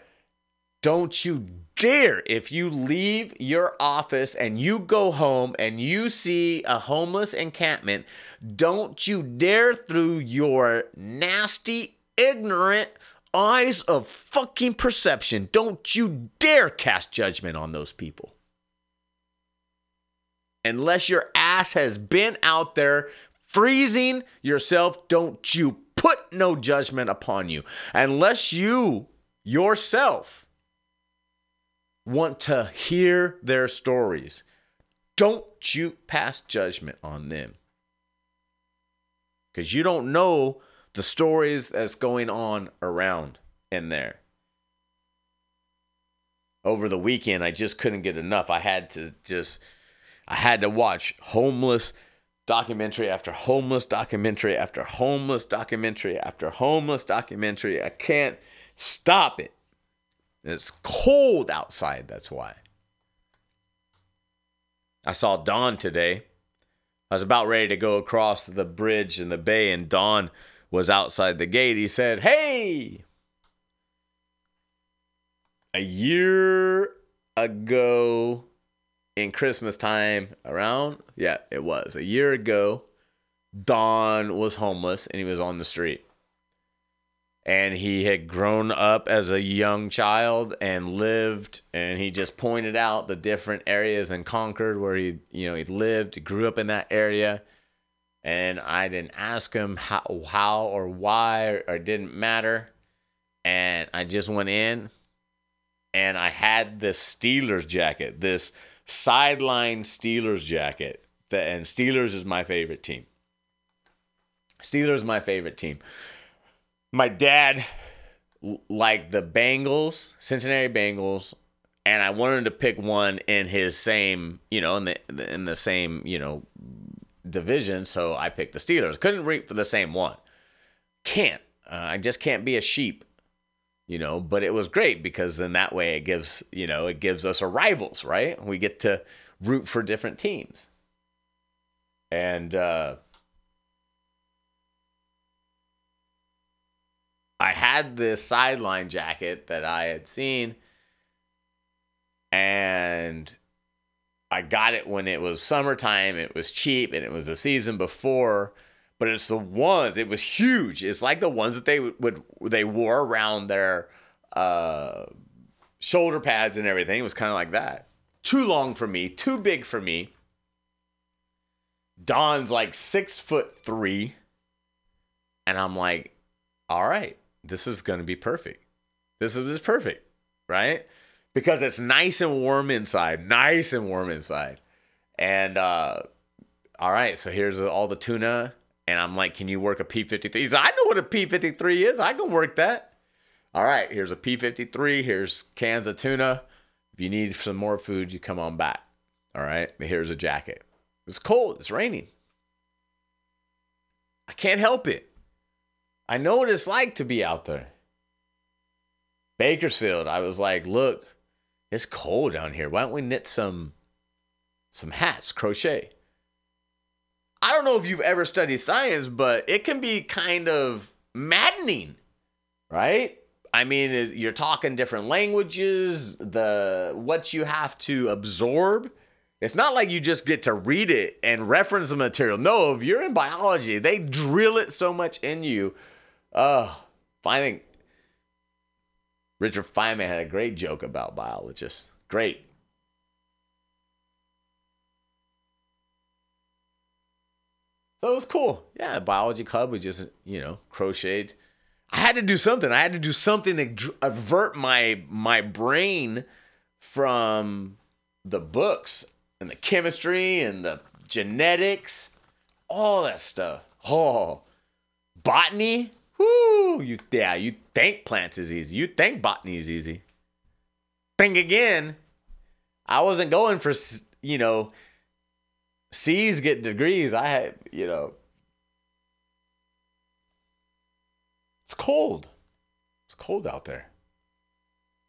B: don't you dare, if you leave your office and you go home and you see a homeless encampment, don't you dare through your nasty, ignorant eyes of fucking perception, don't you dare cast judgment on those people unless your ass has been out there freezing yourself, don't you put no judgment upon you. Unless you yourself want to hear their stories, don't you pass judgment on them. Because you don't know the stories that's going on around in there. Over the weekend, I just couldn't get enough. I had to just I had to watch homeless documentary after homeless documentary after homeless documentary after homeless documentary. I can't stop it. It's cold outside, that's why. I saw Don today. I was about ready to go across the bridge in the bay, and Don was outside the gate. He said, Hey, a year ago in Christmas time around, yeah, it was a year ago. Don was homeless and he was on the street. And he had grown up as a young child and lived, and he just pointed out the different areas in Concord where he, you know, he lived, he grew up in that area. And I didn't ask him how, how or why, or, didn't matter. And I just went in, and I had this Steelers jacket, this sideline Steelers jacket. And Steelers is my favorite team. Steelers is my favorite team. My dad liked the Bengals, Cincinnati Bengals, and I wanted to pick one in his same, you know, in the in the same, you know, division. So I picked the Steelers. Couldn't root for the same one. Can't. Uh, I just can't be a sheep you know, but it was great because then that way it gives, you know, it gives us a rivals, right? We get to root for different teams. And uh I had this sideline jacket that I had seen and I got it when it was summertime. It was cheap and it was the season before, but it's the ones. It was huge. It's like the ones that they would, they wore around their uh, shoulder pads and everything. It was kind of like that. Too long for me. Too big for me. Don's like six foot three, and I'm like, all right, this is gonna be perfect. This is, this is perfect, right? because it's nice and warm inside, nice and warm inside. And uh, all right, so here's all the tuna, and I'm like, can you work a P53? He's like, I know what a P53 is. I can work that. All right, here's a P53. Here's cans of tuna. If you need some more food, you come on back. All right, here's a jacket. It's cold. It's raining. I can't help it. I know what it's like to be out there. Bakersfield, I was like, look, it's cold down here. Why don't we knit some some hats, crochet? I don't know if you've ever studied science, but it can be kind of maddening, right? I mean, you're talking different languages, the what you have to absorb. It's not like you just get to read it and reference the material. No, if you're in biology, they drill it so much in you. Oh, I think Richard Feynman had a great joke about biologists. Great. So it was cool. Yeah, biology club. We just, you know, crocheted. I had to do something. I had to do something to avert my my brain from the books and the chemistry and the genetics, all that stuff. Oh, botany. Whoo! You yeah, you think plants is easy. You think botany is easy. Think again. I wasn't going for you know C's get degrees. I had you know. It's cold. It's cold out there.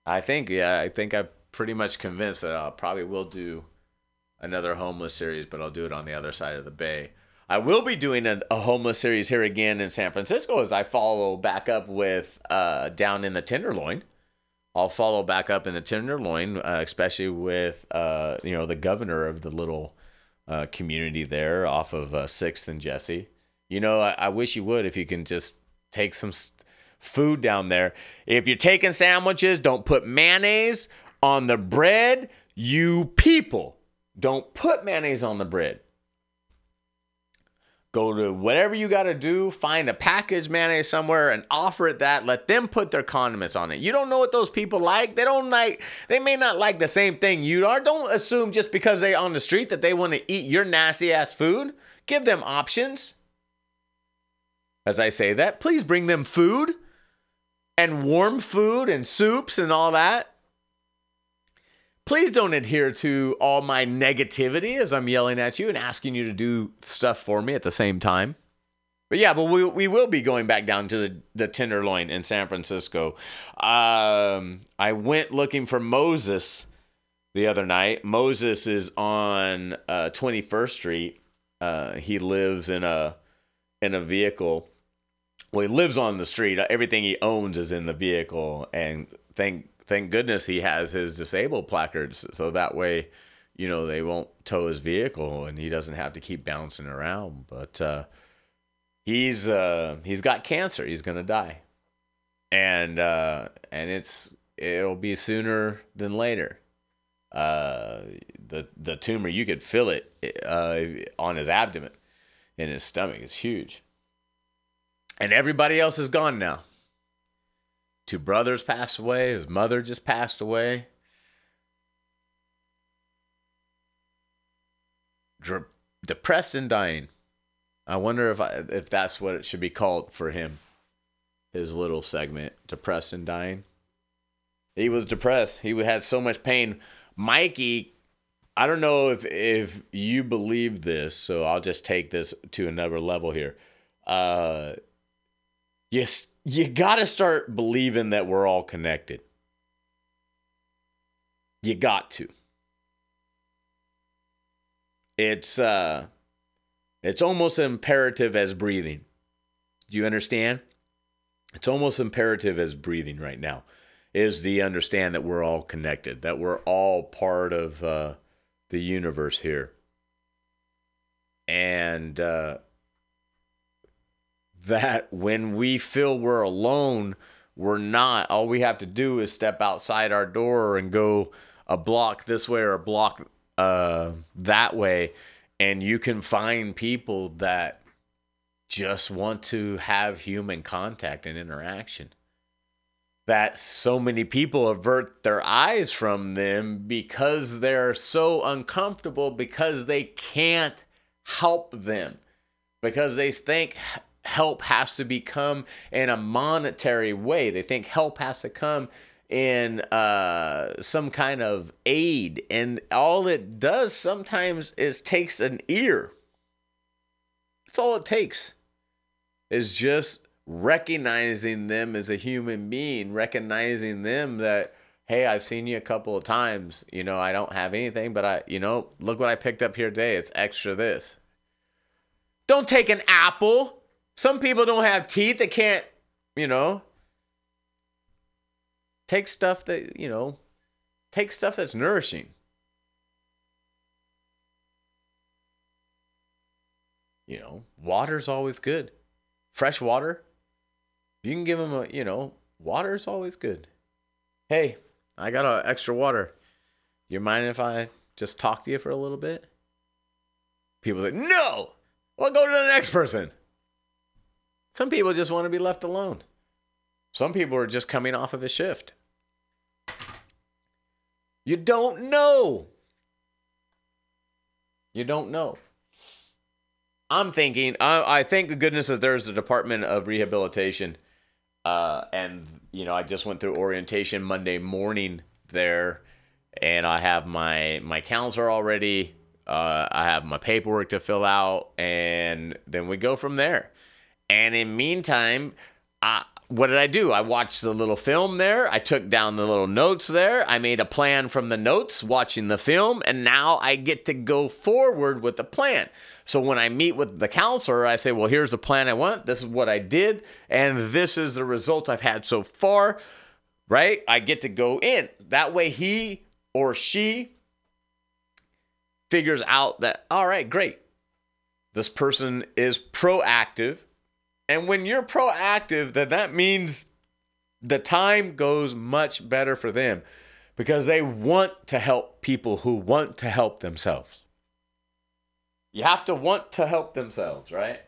B: I think yeah, I think I'm pretty much convinced that I probably will do another homeless series, but I'll do it on the other side of the bay. I will be doing a, a homeless series here again in San Francisco as I follow back up with uh, down in the Tenderloin. I'll follow back up in the Tenderloin, uh, especially with uh, you know the governor of the little uh, community there off of uh, Sixth and Jessie. You know, I, I wish you would if you can just take some s- food down there. If you're taking sandwiches, don't put mayonnaise on the bread. You people, don't put mayonnaise on the bread. Go to whatever you got to do, find a package mayonnaise somewhere and offer it that. Let them put their condiments on it. You don't know what those people like. They don't like, they may not like the same thing you are. Don't assume just because they on the street that they want to eat your nasty ass food. Give them options. As I say that, please bring them food and warm food and soups and all that. Please don't adhere to all my negativity as I'm yelling at you and asking you to do stuff for me at the same time. But yeah, but we, we will be going back down to the, the Tenderloin in San Francisco. Um, I went looking for Moses the other night. Moses is on uh, 21st Street. Uh, he lives in a in a vehicle. Well, he lives on the street. Everything he owns is in the vehicle, and thank thank goodness he has his disabled placards, so that way, you know, they won't tow his vehicle, and he doesn't have to keep bouncing around. But uh, he's uh, he's got cancer. He's gonna die, and uh, and it's it'll be sooner than later. Uh, the the tumor you could feel it uh, on his abdomen, in his stomach. It's huge. And everybody else is gone now. Two brothers passed away. His mother just passed away. Depressed and dying. I wonder if I, if that's what it should be called for him. His little segment, depressed and dying. He was depressed. He had so much pain. Mikey, I don't know if if you believe this, so I'll just take this to another level here. Uh, you s- you got to start believing that we're all connected. You got to. It's uh it's almost imperative as breathing. Do you understand? It's almost imperative as breathing right now is the understand that we're all connected, that we're all part of uh, the universe here. And uh, that when we feel we're alone, we're not. All we have to do is step outside our door and go a block this way or a block uh, that way, and you can find people that just want to have human contact and interaction. That so many people avert their eyes from them because they're so uncomfortable because they can't help them because they think help has to become in a monetary way. They think help has to come in uh, some kind of aid, and all it does sometimes is takes an ear. That's all it takes. Is just recognizing them as a human being, recognizing them that hey, I've seen you a couple of times. You know, I don't have anything, but I, you know, look what I picked up here today. It's extra this. Don't take an apple. Some people don't have teeth. They can't, you know. Take stuff that, you know, take stuff that's nourishing. You know, water's always good. Fresh water. You can give them a, you know, water's always good. Hey, I got a extra water. You mind if I just talk to you for a little bit? People say, no, well, go to the next person. Some people just want to be left alone. Some people are just coming off of a shift. You don't know. You don't know. I'm thinking, I, I thank the goodness that there's a Department of Rehabilitation. Uh, and, you know, I just went through orientation Monday morning there, and I have my, my counselor already. Uh, I have my paperwork to fill out, and then we go from there. And in meantime, I, what did I do? I watched the little film there. I took down the little notes there. I made a plan from the notes watching the film, and now I get to go forward with the plan. So when I meet with the counselor, I say, Well, here's the plan I want. This is what I did, and this is the result I've had so far, right? I get to go in. That way, he or she figures out that, all right, great. This person is proactive. And when you're proactive, then that means the time goes much better for them because they want to help people who want to help themselves. You have to want to help themselves, right?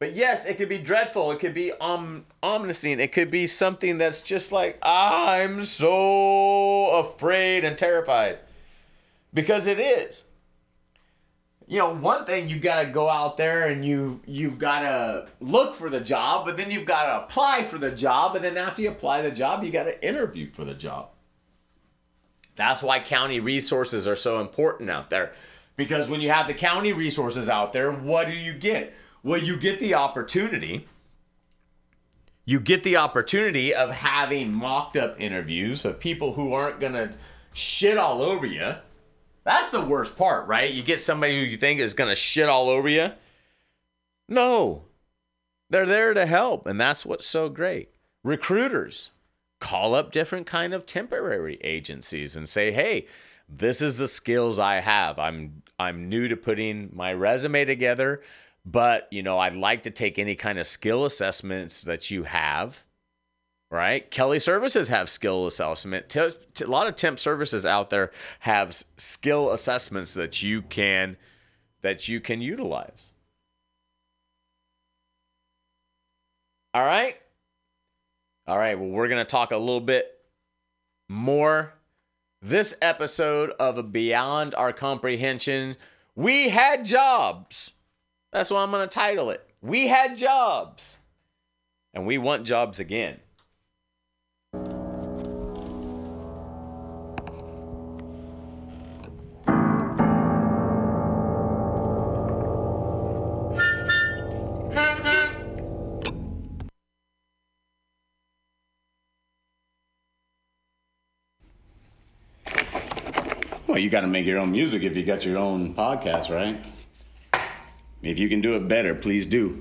B: But yes, it could be dreadful. It could be um, omniscient. It could be something that's just like, I'm so afraid and terrified. Because it is you know, one thing you got to go out there and you you've got to look for the job, but then you've got to apply for the job, and then after you apply the job, you got to interview for the job. That's why county resources are so important out there. Because when you have the county resources out there, what do you get? Well, you get the opportunity. You get the opportunity of having mocked up interviews of people who aren't going to shit all over you. That's the worst part, right? You get somebody who you think is going to shit all over you. No. They're there to help, and that's what's so great. Recruiters call up different kind of temporary agencies and say, "Hey, this is the skills I have. I'm I'm new to putting my resume together, but, you know, I'd like to take any kind of skill assessments that you have." Right? Kelly Services have skill assessment. A lot of temp services out there have skill assessments that you can that you can utilize. All right? All right, well we're going to talk a little bit more this episode of Beyond Our Comprehension. We had jobs. That's what I'm going to title it. We had jobs. And we want jobs again. You got to make your own music if you got your own podcast, right? If you can do it better, please do.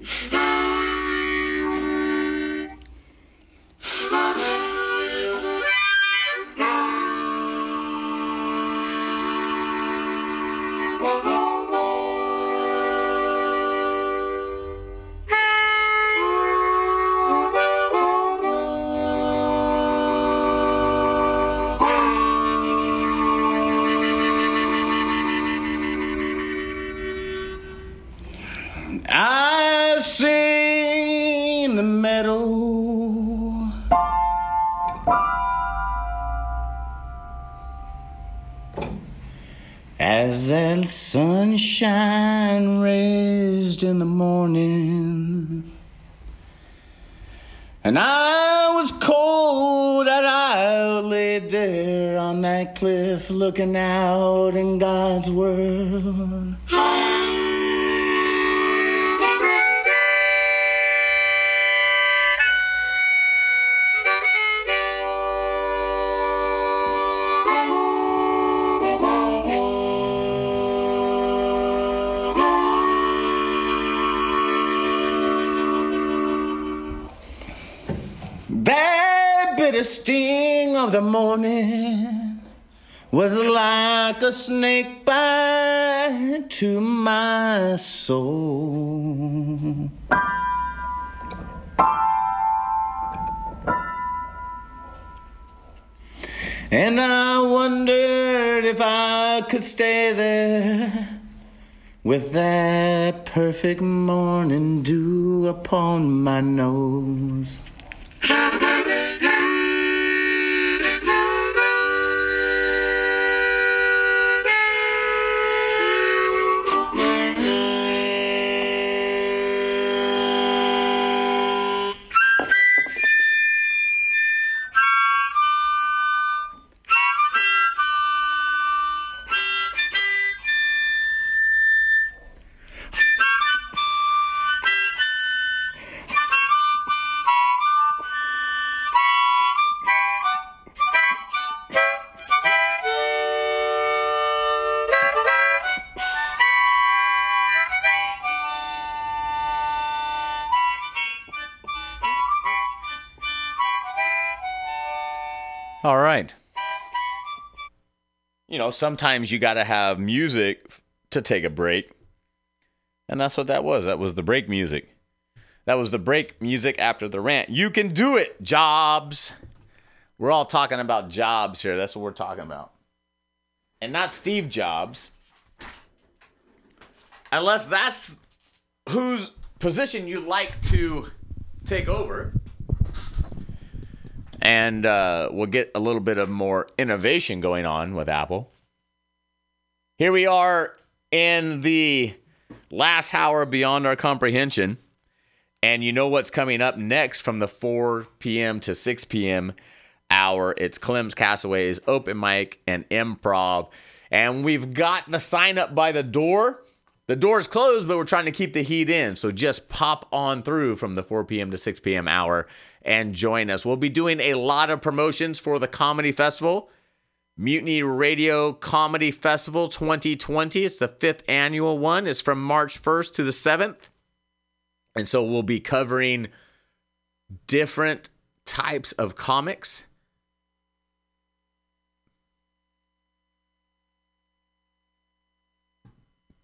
B: Looking out in God's world. A snake bite to my soul. And I wondered if I could stay there with that perfect morning dew upon my nose. All right. You know, sometimes you got to have music to take a break. And that's what that was. That was the break music. That was the break music after the rant. You can do it, Jobs. We're all talking about jobs here. That's what we're talking about. And not Steve Jobs. Unless that's whose position you'd like to take over and uh, we'll get a little bit of more innovation going on with Apple. Here we are in the last hour beyond our comprehension. And you know what's coming up next from the 4 p.m. to 6 p.m. hour? It's Clem's Castaways, open mic, and improv. And we've got the sign up by the door. The door's closed, but we're trying to keep the heat in. So just pop on through from the 4 p.m. to 6 p.m. hour and join us. We'll be doing a lot of promotions for the comedy festival. Mutiny Radio Comedy Festival 2020. It's the fifth annual one. It's from March 1st to the 7th. And so we'll be covering different types of comics.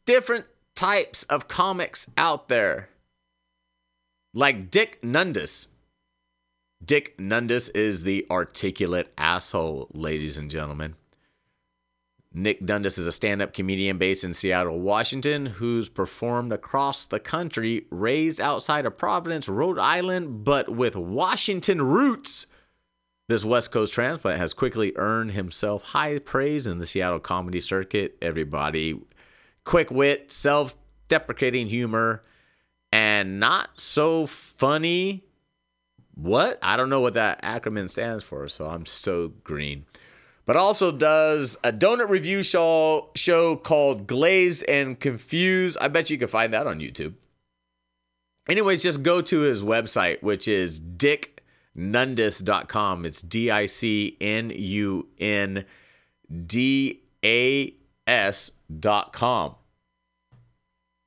B: Different types of comics out there. Like Dick Nundas. Dick Nundas is the articulate asshole, ladies and gentlemen. Nick Dundas is a stand up comedian based in Seattle, Washington, who's performed across the country, raised outside of Providence, Rhode Island, but with Washington roots. This West Coast transplant has quickly earned himself high praise in the Seattle comedy circuit. Everybody, quick wit, self deprecating humor, and not so funny what? I don't know what that acronym stands for, so I'm so green. But also does a donut review show show called Glazed and Confused. I bet you can find that on YouTube. Anyways, just go to his website, which is dicknundas.com. It's D I C N U N D as.com.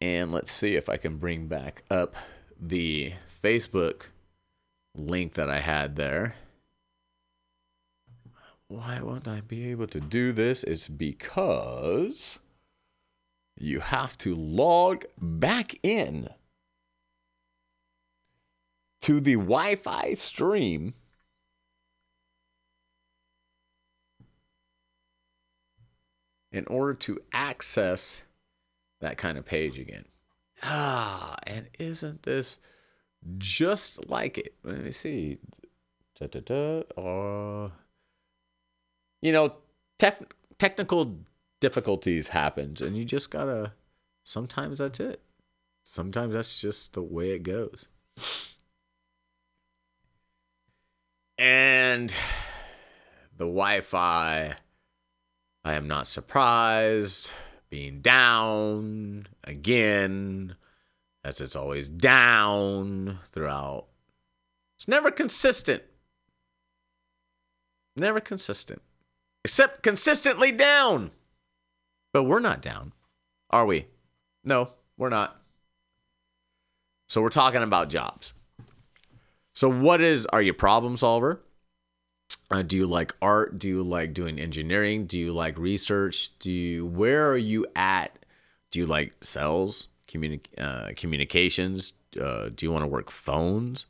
B: And let's see if I can bring back up the Facebook link that I had there. Why won't I be able to do this? It's because you have to log back in to the Wi Fi stream. In order to access that kind of page again. Ah, and isn't this just like it? Let me see. Da, da, da, uh, you know, tech, technical difficulties happens, and you just gotta. Sometimes that's it. Sometimes that's just the way it goes. And the Wi-Fi, I am not surprised being down again, as it's always down throughout. It's never consistent. Never consistent. Except consistently down. But we're not down, are we? No, we're not. So we're talking about jobs. So what is are you problem solver? Uh, do you like art? Do you like doing engineering? Do you like research? Do you where are you at? Do you like sales, communi- uh, communications? Uh, do you want to work phones?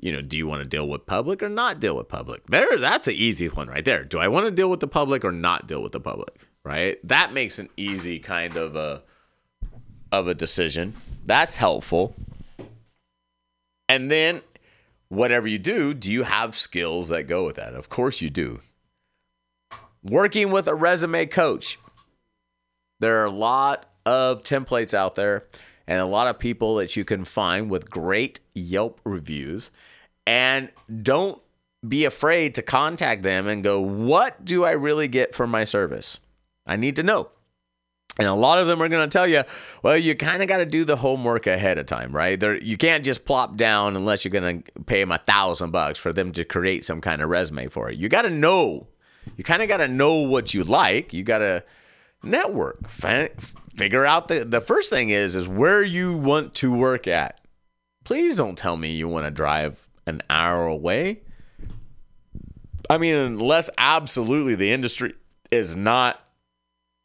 B: You know, do you want to deal with public or not deal with public? There, that's an easy one right there. Do I want to deal with the public or not deal with the public? Right, that makes an easy kind of a of a decision. That's helpful. And then whatever you do, do you have skills that go with that? Of course you do. Working with a resume coach. There are a lot of templates out there and a lot of people that you can find with great Yelp reviews. And don't be afraid to contact them and go, What do I really get for my service? I need to know. And a lot of them are going to tell you, well, you kind of got to do the homework ahead of time, right? There, you can't just plop down unless you're going to pay them a thousand bucks for them to create some kind of resume for you. You got to know. You kind of got to know what you like. You got to network. Fi- figure out the the first thing is is where you want to work at. Please don't tell me you want to drive an hour away. I mean, unless absolutely the industry is not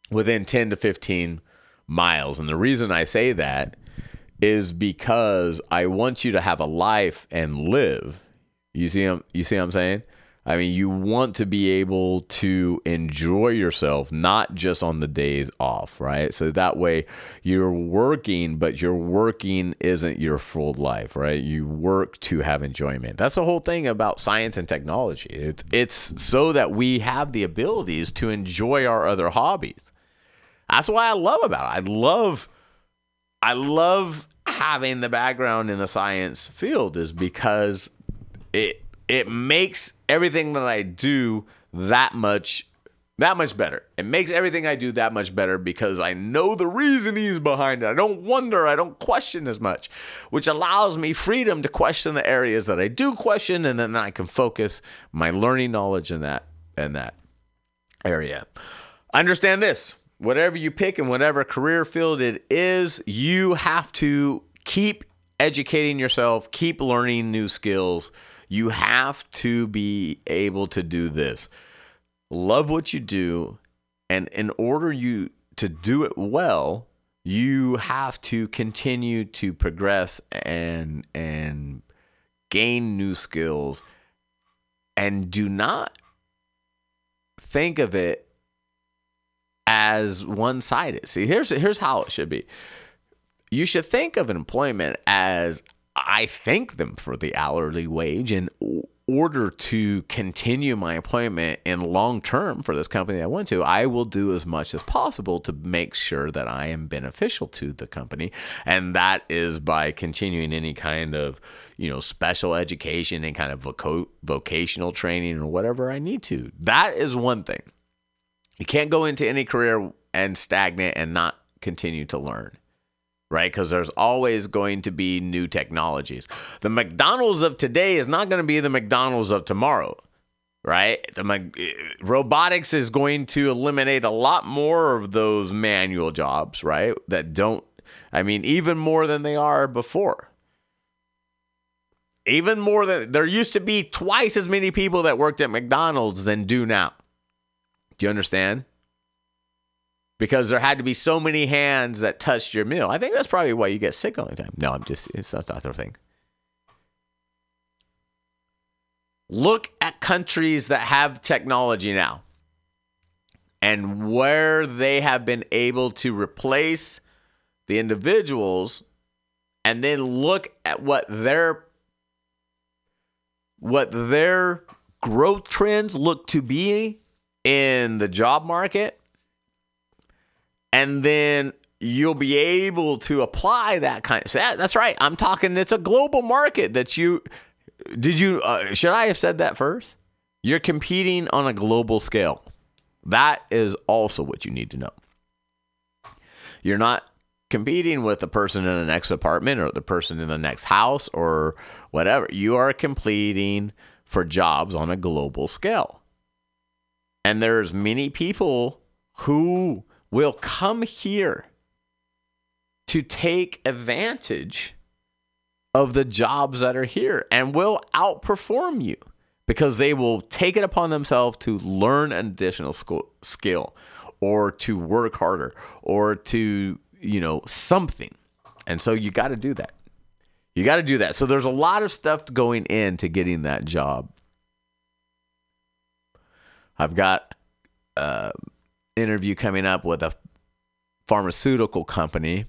B: within 10 to 15 miles. And the reason I say that is because I want you to have a life and live. You see um, you see what I'm saying? I mean, you want to be able to enjoy yourself, not just on the days off, right? So that way you're working, but your working isn't your full life, right? You work to have enjoyment. That's the whole thing about science and technology. It's, it's so that we have the abilities to enjoy our other hobbies. That's why I love about it. I love, I love having the background in the science field is because it it makes everything that I do that much that much better. It makes everything I do that much better because I know the reasonings behind it. I don't wonder, I don't question as much, which allows me freedom to question the areas that I do question and then I can focus my learning knowledge in that in that area. Understand this. Whatever you pick and whatever career field it is, you have to keep educating yourself, keep learning new skills. You have to be able to do this. Love what you do, and in order you to do it well, you have to continue to progress and and gain new skills and do not think of it as one-sided. See, here's here's how it should be. You should think of employment as I thank them for the hourly wage in order to continue my employment in long term for this company I went to, I will do as much as possible to make sure that I am beneficial to the company. And that is by continuing any kind of, you know, special education and kind of voc- vocational training or whatever I need to. That is one thing. You can't go into any career and stagnate and not continue to learn right? Because there's always going to be new technologies. The McDonald's of today is not going to be the McDonald's of tomorrow. right? The ma- eh, robotics is going to eliminate a lot more of those manual jobs, right? That don't, I mean, even more than they are before. Even more than there used to be twice as many people that worked at McDonald's than do now. Do you understand? Because there had to be so many hands that touched your meal. I think that's probably why you get sick all the time. No, I'm just, it's not the other thing. look at countries that have technology now and where they have been able to replace the individuals and then look at what their what their growth trends look to be in the job market and then you'll be able to apply that kind of that's right i'm talking it's a global market that you did you uh, should i have said that first? You're competing on a global scale. That is also what you need to know. You're not competing with the person in the next apartment or the person in the next house or whatever. You are competing for jobs on a global scale. And there's many people who will come here to take advantage of the jobs that are here and will outperform you because they will take it upon themselves to learn an additional school, skill or to work harder or to, you know, something. And so you got to do that. You got to do that. So there's a lot of stuff going into getting that job. I've got uh interview coming up with a pharmaceutical company,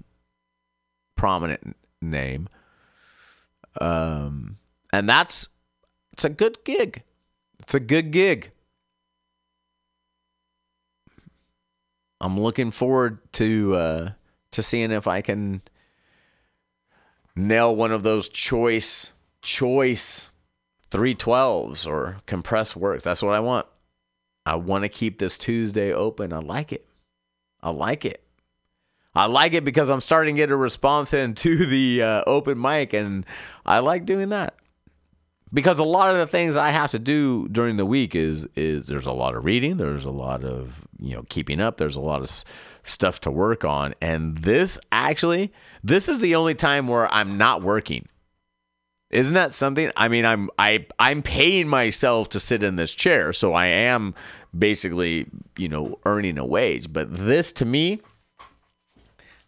B: prominent name. Um, and that's it's a good gig. It's a good gig. I'm looking forward to uh, to seeing if I can nail one of those choice choice 312s or compressed works. That's what I want. I want to keep this Tuesday open. I like it. I like it. I like it because I'm starting to get a response into [laughs] the uh, open mic, and I like doing that because a lot of the things I have to do during the week is is there's a lot of reading, there's a lot of you know keeping up, there's a lot of stuff to work on, and this actually this is the only time where I'm not working. Isn't that something? I mean, I'm I I'm paying myself to sit in this chair, so I am basically, you know, earning a wage. But this to me,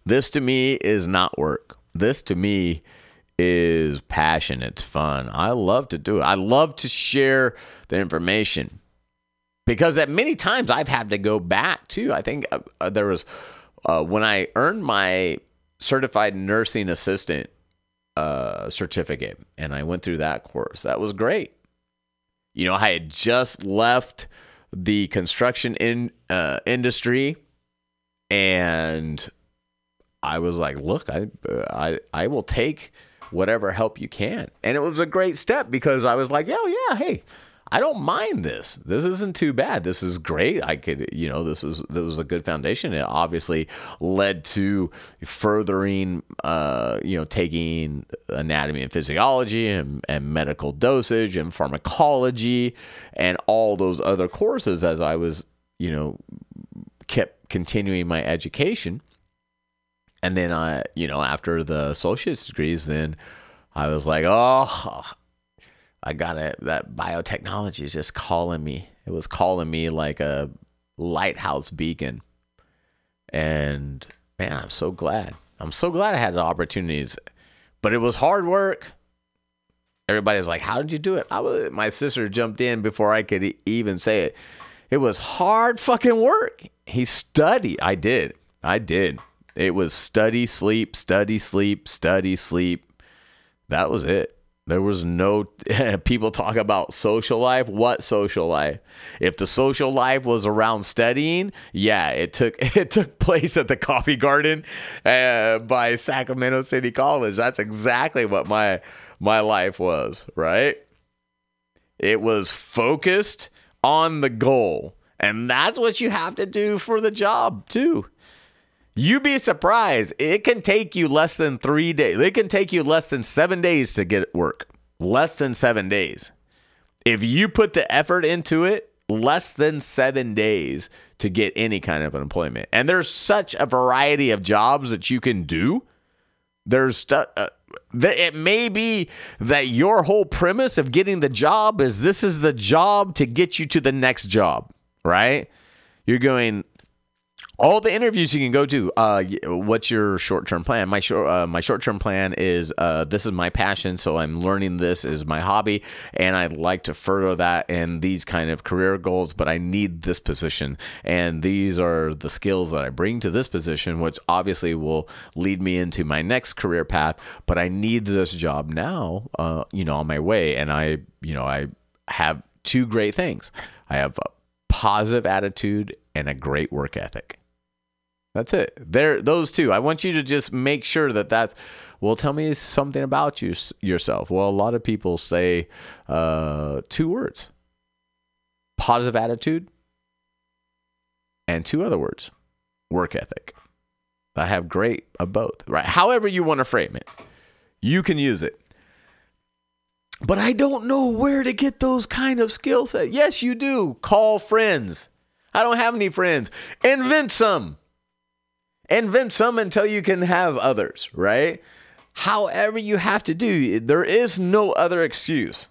B: this to me is not work. This to me is passion. It's fun. I love to do it. I love to share the information because at many times I've had to go back too. I think uh, uh, there was uh, when I earned my certified nursing assistant uh, certificate and I went through that course. That was great. You know, I had just left the construction in uh, industry and I was like, look, I, uh, I, I will take whatever help you can. And it was a great step because I was like, oh yeah, hey, I don't mind this. This isn't too bad. This is great. I could, you know, this was this was a good foundation. It obviously led to furthering, uh, you know, taking anatomy and physiology and, and medical dosage and pharmacology and all those other courses as I was, you know, kept continuing my education and then I, you know, after the associate's degrees, then I was like, oh, I got it. That biotechnology is just calling me. It was calling me like a lighthouse beacon. And man, I'm so glad. I'm so glad I had the opportunities, but it was hard work. Everybody was like, "How did you do it?" I was. My sister jumped in before I could even say it. It was hard fucking work. He studied. I did. I did. It was study, sleep, study, sleep, study, sleep. That was it. There was no [laughs] people talk about social life. What social life? If the social life was around studying, yeah, it took [laughs] it took place at the Coffee Garden uh, by Sacramento City College. That's exactly what my my life was. Right? It was focused on the goal, and that's what you have to do for the job too. You'd be surprised. It can take you less than three days. It can take you less than seven days to get work. Less than seven days. If you put the effort into it, less than seven days to get any kind of employment. And there's such a variety of jobs that you can do. There's stuff. Uh, it may be that your whole premise of getting the job is this is the job to get you to the next job, right? You're going all the interviews you can go to. Uh, what's your short term plan? My short uh, my short term plan is uh, this is my passion, so I'm learning this is my hobby, and I'd like to further that and these kind of career goals. But I need this position, and these are the skills that I bring to this position, which obviously will lead me into my next career path. But I need this job now, uh, you know, on my way, and I, you know, I have two great things. I have a positive attitude and a great work ethic. That's it. There, those two. I want you to just make sure that that's. Well, tell me something about you yourself. Well, a lot of people say uh, two words: positive attitude, and two other words: work ethic. I have great of both. Right. However you want to frame it, you can use it. But I don't know where to get those kind of skill sets. Yes, you do. Call friends. I don't have any friends. Invent some invent some until you can have others, right? However, you have to do, there is no other excuse.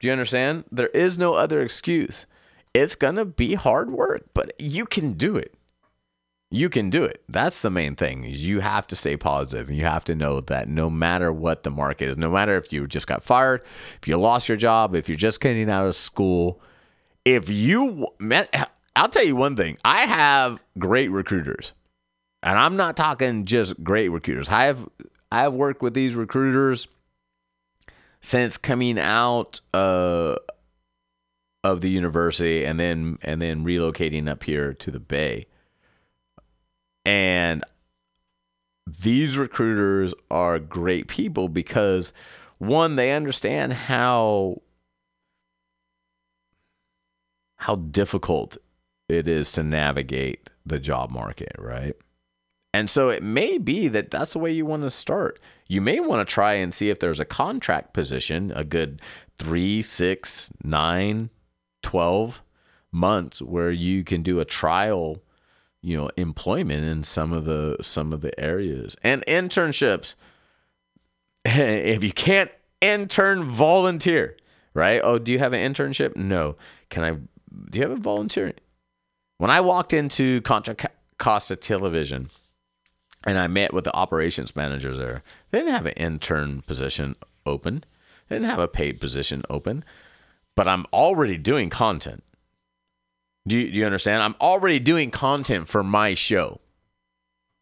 B: Do you understand? There is no other excuse. It's going to be hard work, but you can do it. You can do it. That's the main thing. You have to stay positive. You have to know that no matter what the market is, no matter if you just got fired, if you lost your job, if you're just getting out of school, if you I'll tell you one thing. I have great recruiters and I'm not talking just great recruiters. I have I have worked with these recruiters since coming out uh, of the university and then and then relocating up here to the Bay. And these recruiters are great people because one they understand how how difficult it is to navigate the job market, right? And so it may be that that's the way you want to start. You may want to try and see if there's a contract position, a good three, six, nine, 12 months where you can do a trial, you know, employment in some of the some of the areas. And internships. [laughs] If you can't intern, volunteer, right? Oh, do you have an internship? No. Can I do you have a volunteer? When I walked into Contra Costa Television, and I met with the operations managers there. They didn't have an intern position open. They didn't have a paid position open. But I'm already doing content. Do you, do you understand? I'm already doing content for my show.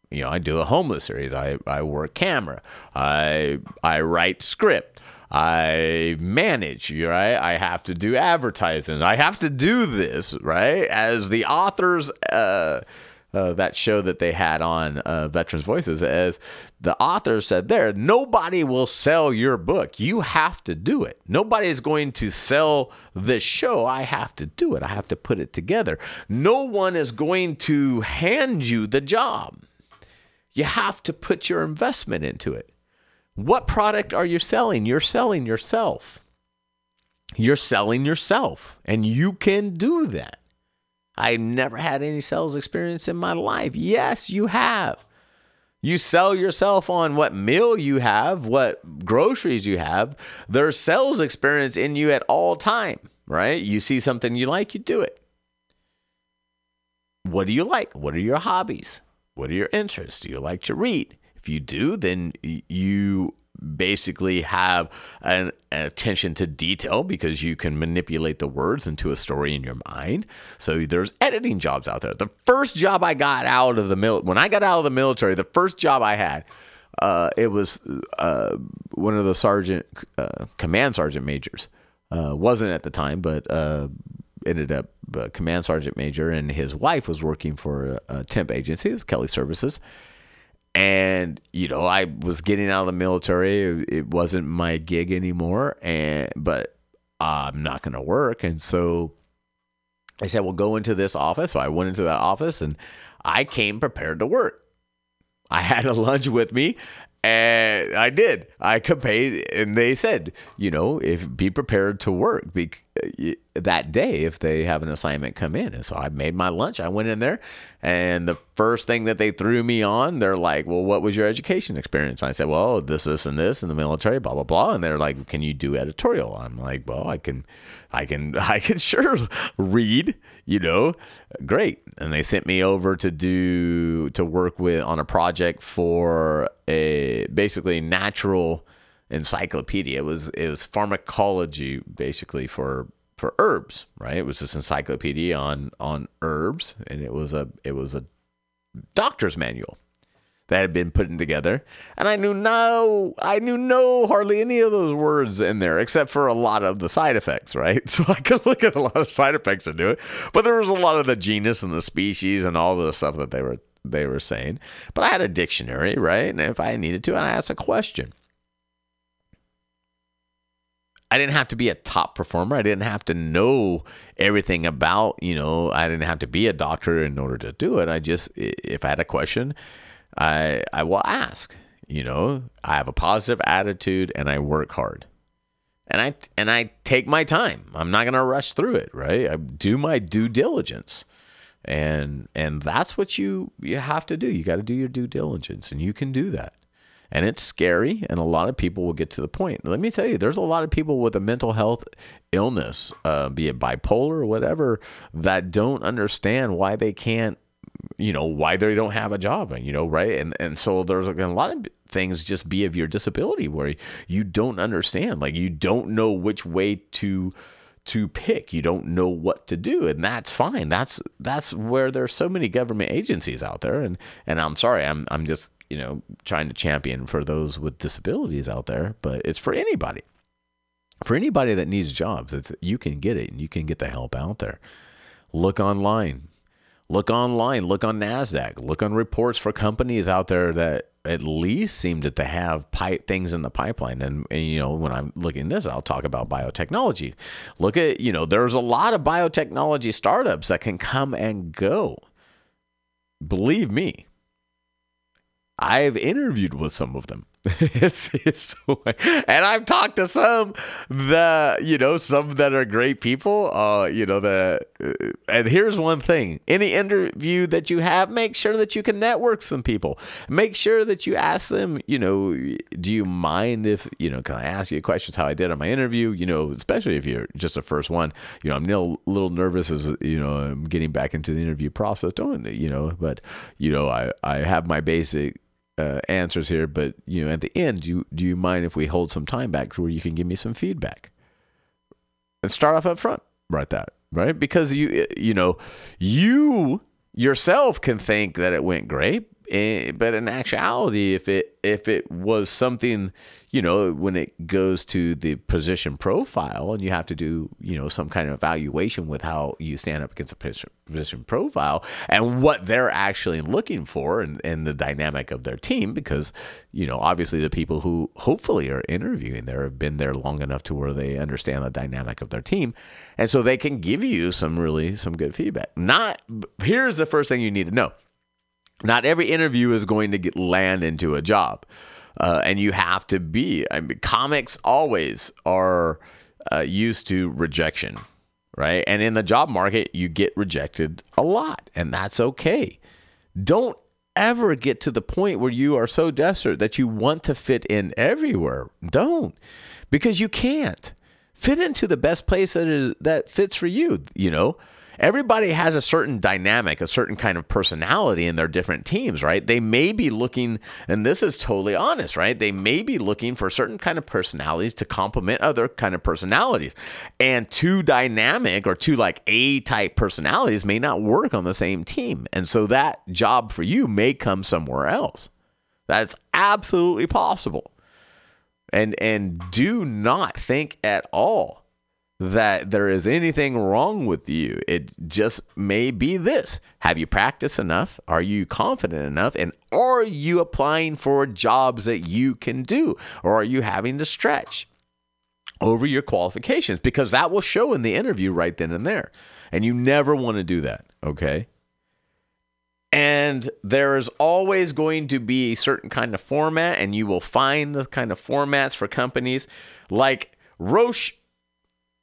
B: You know, I do a homeless series. I, I work camera. I I write script. I manage, right? I have to do advertising. I have to do this, right? As the authors uh uh, that show that they had on uh, Veterans Voices, as the author said there, nobody will sell your book. You have to do it. Nobody is going to sell this show. I have to do it. I have to put it together. No one is going to hand you the job. You have to put your investment into it. What product are you selling? You're selling yourself. You're selling yourself, and you can do that. I never had any sales experience in my life. Yes, you have. You sell yourself on what meal you have, what groceries you have. There's sales experience in you at all time, right? You see something you like, you do it. What do you like? What are your hobbies? What are your interests? Do you like to read? If you do, then you basically have an, an, attention to detail because you can manipulate the words into a story in your mind. So there's editing jobs out there. The first job I got out of the mil when I got out of the military, the first job I had, uh, it was uh, one of the sergeant, uh, command sergeant majors. Uh, wasn't at the time, but uh, ended up uh, command sergeant major, and his wife was working for a, a temp agency. It was Kelly Services and you know i was getting out of the military. It wasn't my gig anymore. And but i'm not going to work. And so i said well go into this office. So i went into that office and i came prepared to work. I had a lunch with me And I did. I paid, and they said, you know, if be prepared to work be, that day if they have an assignment come in. And so I made my lunch. I went in there, and the first thing that they threw me on, they're like, "Well, what was your education experience?" I said, "Well, this, this, and this in the military, blah blah blah." And they're like, "Can you do editorial?" I'm like, "Well, I can, I can, [laughs] I can sure read, you know, great." And they sent me over to do to work with on a project for a basically natural encyclopedia. It was it was pharmacology basically for for herbs, right? It was this encyclopedia on on herbs, and it was a it was a doctor's manual that had been put together, and I knew no, I knew no hardly any of those words in there except for a lot of the side effects, right? [laughs] So I could look at a lot of side effects and do it, but there was a lot of the genus and the species and all the stuff that they were they were saying. But I had a dictionary, right? And if I needed to, and I asked a question. I didn't have to be a top performer. I didn't have to know everything about, you know, I didn't have to be a doctor in order to do it. I just, if I had a question, I, I will ask, you know, I have a positive attitude and I work hard. And I, and I take my time. I'm not going to rush through it, right? I do my due diligence. And, and that's what you, you have to do. You got to do your due diligence and you can do that and it's scary and a lot of people will get to the point. Let me tell you there's a lot of people with a mental health illness uh, be it bipolar or whatever that don't understand why they can't you know why they don't have a job and you know right? And and so there's a lot of things just be of your disability where you don't understand. Like you don't know which way to to pick. You don't know what to do and that's fine. That's that's where there's so many government agencies out there and and I'm sorry I'm I'm just you know, trying to champion for those with disabilities out there, but it's for anybody. For anybody that needs jobs, it's you can get it and you can get the help out there. Look online. Look online, look on Nasdaq, look on reports for companies out there that at least seem to have things in the pipeline. And, and you know, when I'm looking this, I'll talk about biotechnology. Look at, you know, there's a lot of biotechnology startups that can come and go. Believe me, I've interviewed with some of them. [laughs] it's, it's and I've talked to some that you know some that are great people. Uh, you know that. Uh, and here's one thing: any interview that you have, make sure that you can network some people. Make sure that you ask them. You know, do you mind if you know? Can I ask you questions? How I did on my interview? You know, especially if you're just the first one. You know, I'm a little nervous as you know I'm getting back into the interview process. Don't you know? But you know, I I have my basic uh, answers here, but you know, at the end, do you, do you mind if we hold some time back where you can give me some feedback and start off up front, right? That right because you you know you yourself can think that it went great, Eh, but in actuality, if it if it was something, you know, when it goes to the position profile, and you have to do, you know, some kind of evaluation with how you stand up against a position, position profile and what they're actually looking for, and and the dynamic of their team, because you know, obviously the people who hopefully are interviewing there have been there long enough to where they understand the dynamic of their team, and so they can give you some really some good feedback. Not here's the first thing you need to know not every interview is going to get land into a job uh, and you have to be I mean, comics always are uh, used to rejection right? And in the job market you get rejected a lot and that's okay. Don't ever get to the point where you are so desperate that you want to fit in everywhere. Don't because you can't. Fit into the best place that is that fits for you you know everybody has a certain dynamic, a certain kind of personality in their different teams, right? They may be looking, and this is totally honest, right? They may be looking for certain kind of personalities to complement other kind of personalities. And two dynamic or two like A type personalities may not work on the same team. And so that job for you may come somewhere else. That's absolutely possible. And and do not think at all that there is anything wrong with you. It just may be this. Have you practiced enough? Are you confident enough? And are you applying for jobs that you can do? Or are you having to stretch over your qualifications? Because that will show in the interview right then and there. And you never want to do that, okay? And there is always going to be a certain kind of format, and you will find the kind of formats for companies like Roche.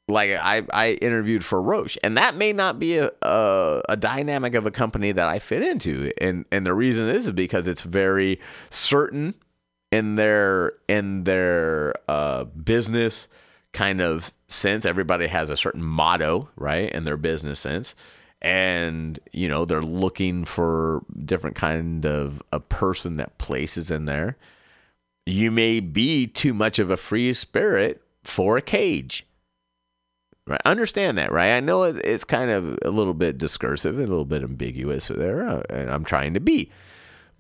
B: Like I, I interviewed for Roche, and that may not be a, a a dynamic of a company that I fit into, and and the reason is because it's very certain in their in their uh, business kind of sense. Everybody has a certain motto, right, in their business sense, and you know they're looking for different kind of a person that places in there. You may be too much of a free spirit for a cage. Right, understand that, right? I know it's kind of a little bit discursive, and a little bit ambiguous there, uh, and I'm trying to be.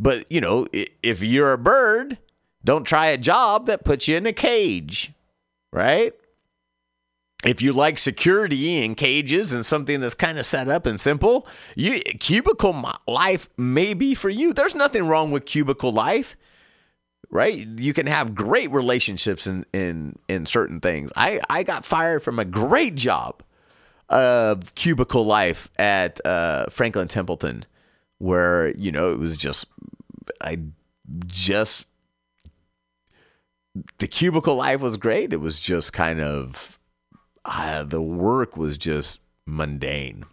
B: But you know, if you're a bird, don't try a job that puts you in a cage, right? If you like security and cages and something that's kind of set up and simple, you cubicle life may be for you. There's nothing wrong with cubicle life, right? You can have great relationships in in in certain things. I I got fired from a great job of cubicle life at uh, Franklin Templeton, where you know it was just I just the cubicle life was great. It was just kind of uh, the work was just mundane,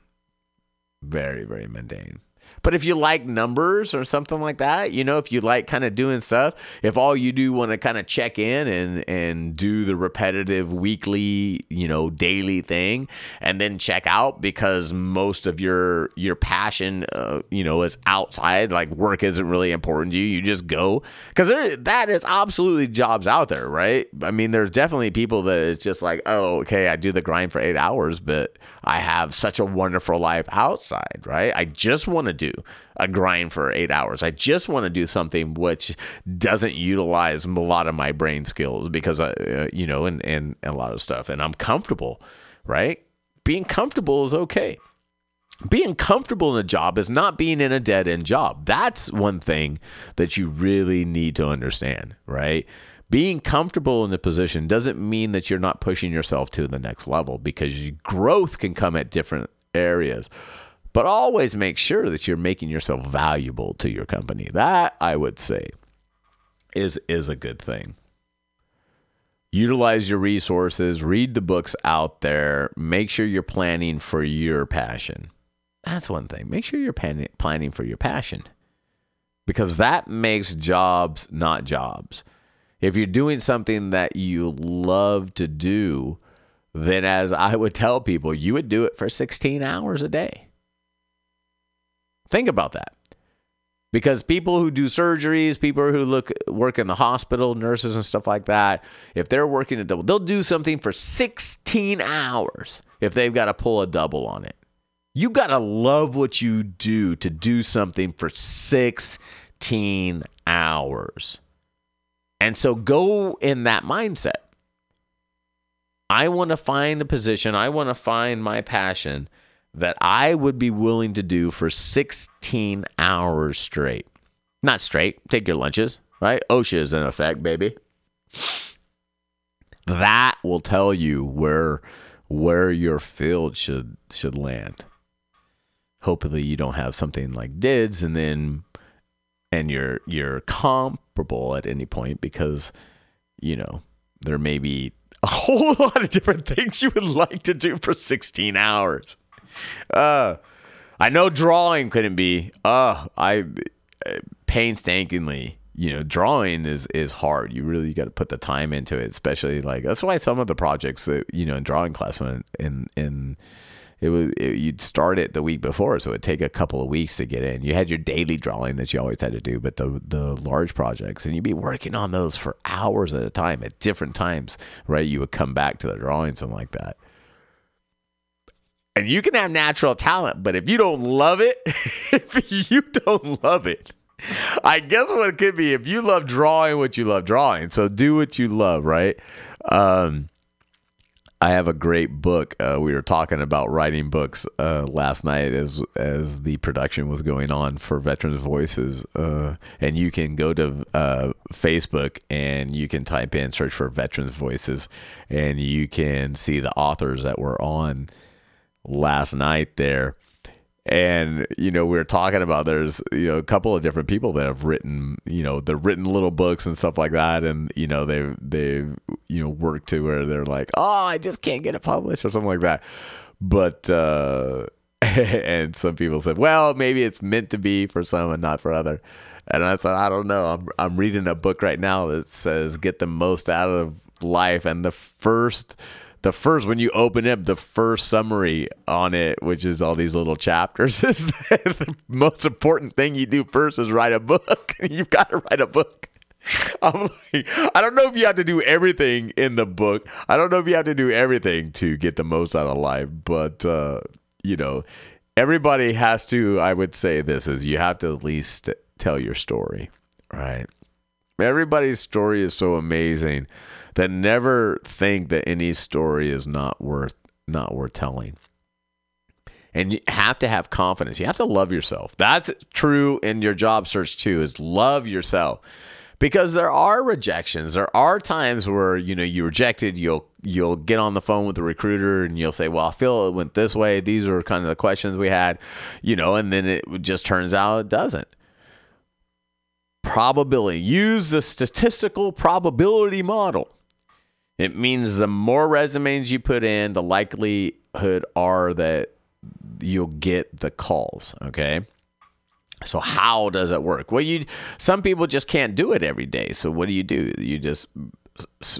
B: very very mundane. But if you like numbers or something like that, you know, if you like kind of doing stuff, if all you do want to kind of check in and and do the repetitive weekly, you know, daily thing, and then check out because most of your your passion, uh, you know, is outside. Like work isn't really important to you. You just go because that is absolutely jobs out there, right? I mean, there's definitely people that it's just like, oh, okay, I do the grind for eight hours, but I have such a wonderful life outside, right? I just want to do a grind for eight hours. I just want to do something which doesn't utilize a lot of my brain skills because, I, uh, you know, and, and, and a lot of stuff. And I'm comfortable, right? Being comfortable is okay. Being comfortable in a job is not being in a dead end job. That's one thing that you really need to understand, right? Being comfortable in a position doesn't mean that you're not pushing yourself to the next level because growth can come at different areas. But always make sure that you're making yourself valuable to your company. That I would say is is a good thing. Utilize your resources, read the books out there, make sure you're planning for your passion. That's one thing. Make sure you're pan- planning for your passion because that makes jobs not jobs. If you're doing something that you love to do, then as I would tell people, you would do it for 16 hours a day. Think about that. Because people who do surgeries, people who look work in the hospital, nurses and stuff like that, if they're working a double, they'll do something for 16 hours if they've got to pull a double on it. You got to love what you do to do something for 16 hours. And so go in that mindset. I want to find a position, I want to find my passion that I would be willing to do for 16 hours straight. Not straight, take your lunches, right? OSHA is in effect, baby. That will tell you where where your field should should land. Hopefully you don't have something like DIDS and then and you're you're comparable at any point because you know there may be a [laughs] whole lot of different things you would like to do for 16 hours. Uh, I know drawing couldn't be. Uh, I painstakingly, you know, drawing is is hard. You really got to put the time into it, especially like that's why some of the projects that you know in drawing class when in in it was it, you'd start it the week before, so it'd take a couple of weeks to get in. You had your daily drawing that you always had to do, but the the large projects, and you'd be working on those for hours at a time at different times, right? You would come back to the drawings and like that and you can have natural talent, but if you don't love it, [laughs] if you don't love it, I guess what it could be if you love drawing what you love drawing. So do what you love, right? Um, I have a great book. Uh, we were talking about writing books uh, last night as as the production was going on for Veterans Voices, uh, and you can go to uh, Facebook and you can type in search for Veterans Voices, and you can see the authors that were on last night there. And you know we were talking about there's you know a couple of different people that have written you know they've written little books and stuff like that. And you know they've they've you know worked to where they're like oh i just can't get it published or something like that. But uh [laughs] and some people said well maybe it's meant to be for some and not for other. And i said i don't know. I'm, I'm reading a book right now that says get the most out of life. And the first the first when you open up the first summary on it which is all these little chapters [laughs] is the most important thing you do first is write a book [laughs] you've got to write a book [laughs] I'm like, I don't know if you have to do everything in the book. I don't know if you have to do everything to get the most out of life, but uh, you know, everybody has to. I would say this is you have to at least tell your story, right? Everybody's story is so amazing that never think that any story is not worth not worth telling. And you have to have confidence. You have to love yourself. That's true in your job search too. Is love yourself. Because there are rejections. There are times where, you know, you rejected, you'll you'll get on the phone with the recruiter and you'll say, "Well, I feel it went this way. These are kind of the questions we had." You know, and then it just turns out it doesn't probability. Use the statistical probability model. It means the more resumes you put in, the likelihood are that you'll get the calls. Okay. So how does it work? Well, you some people just can't do it every day. So what do you do? You just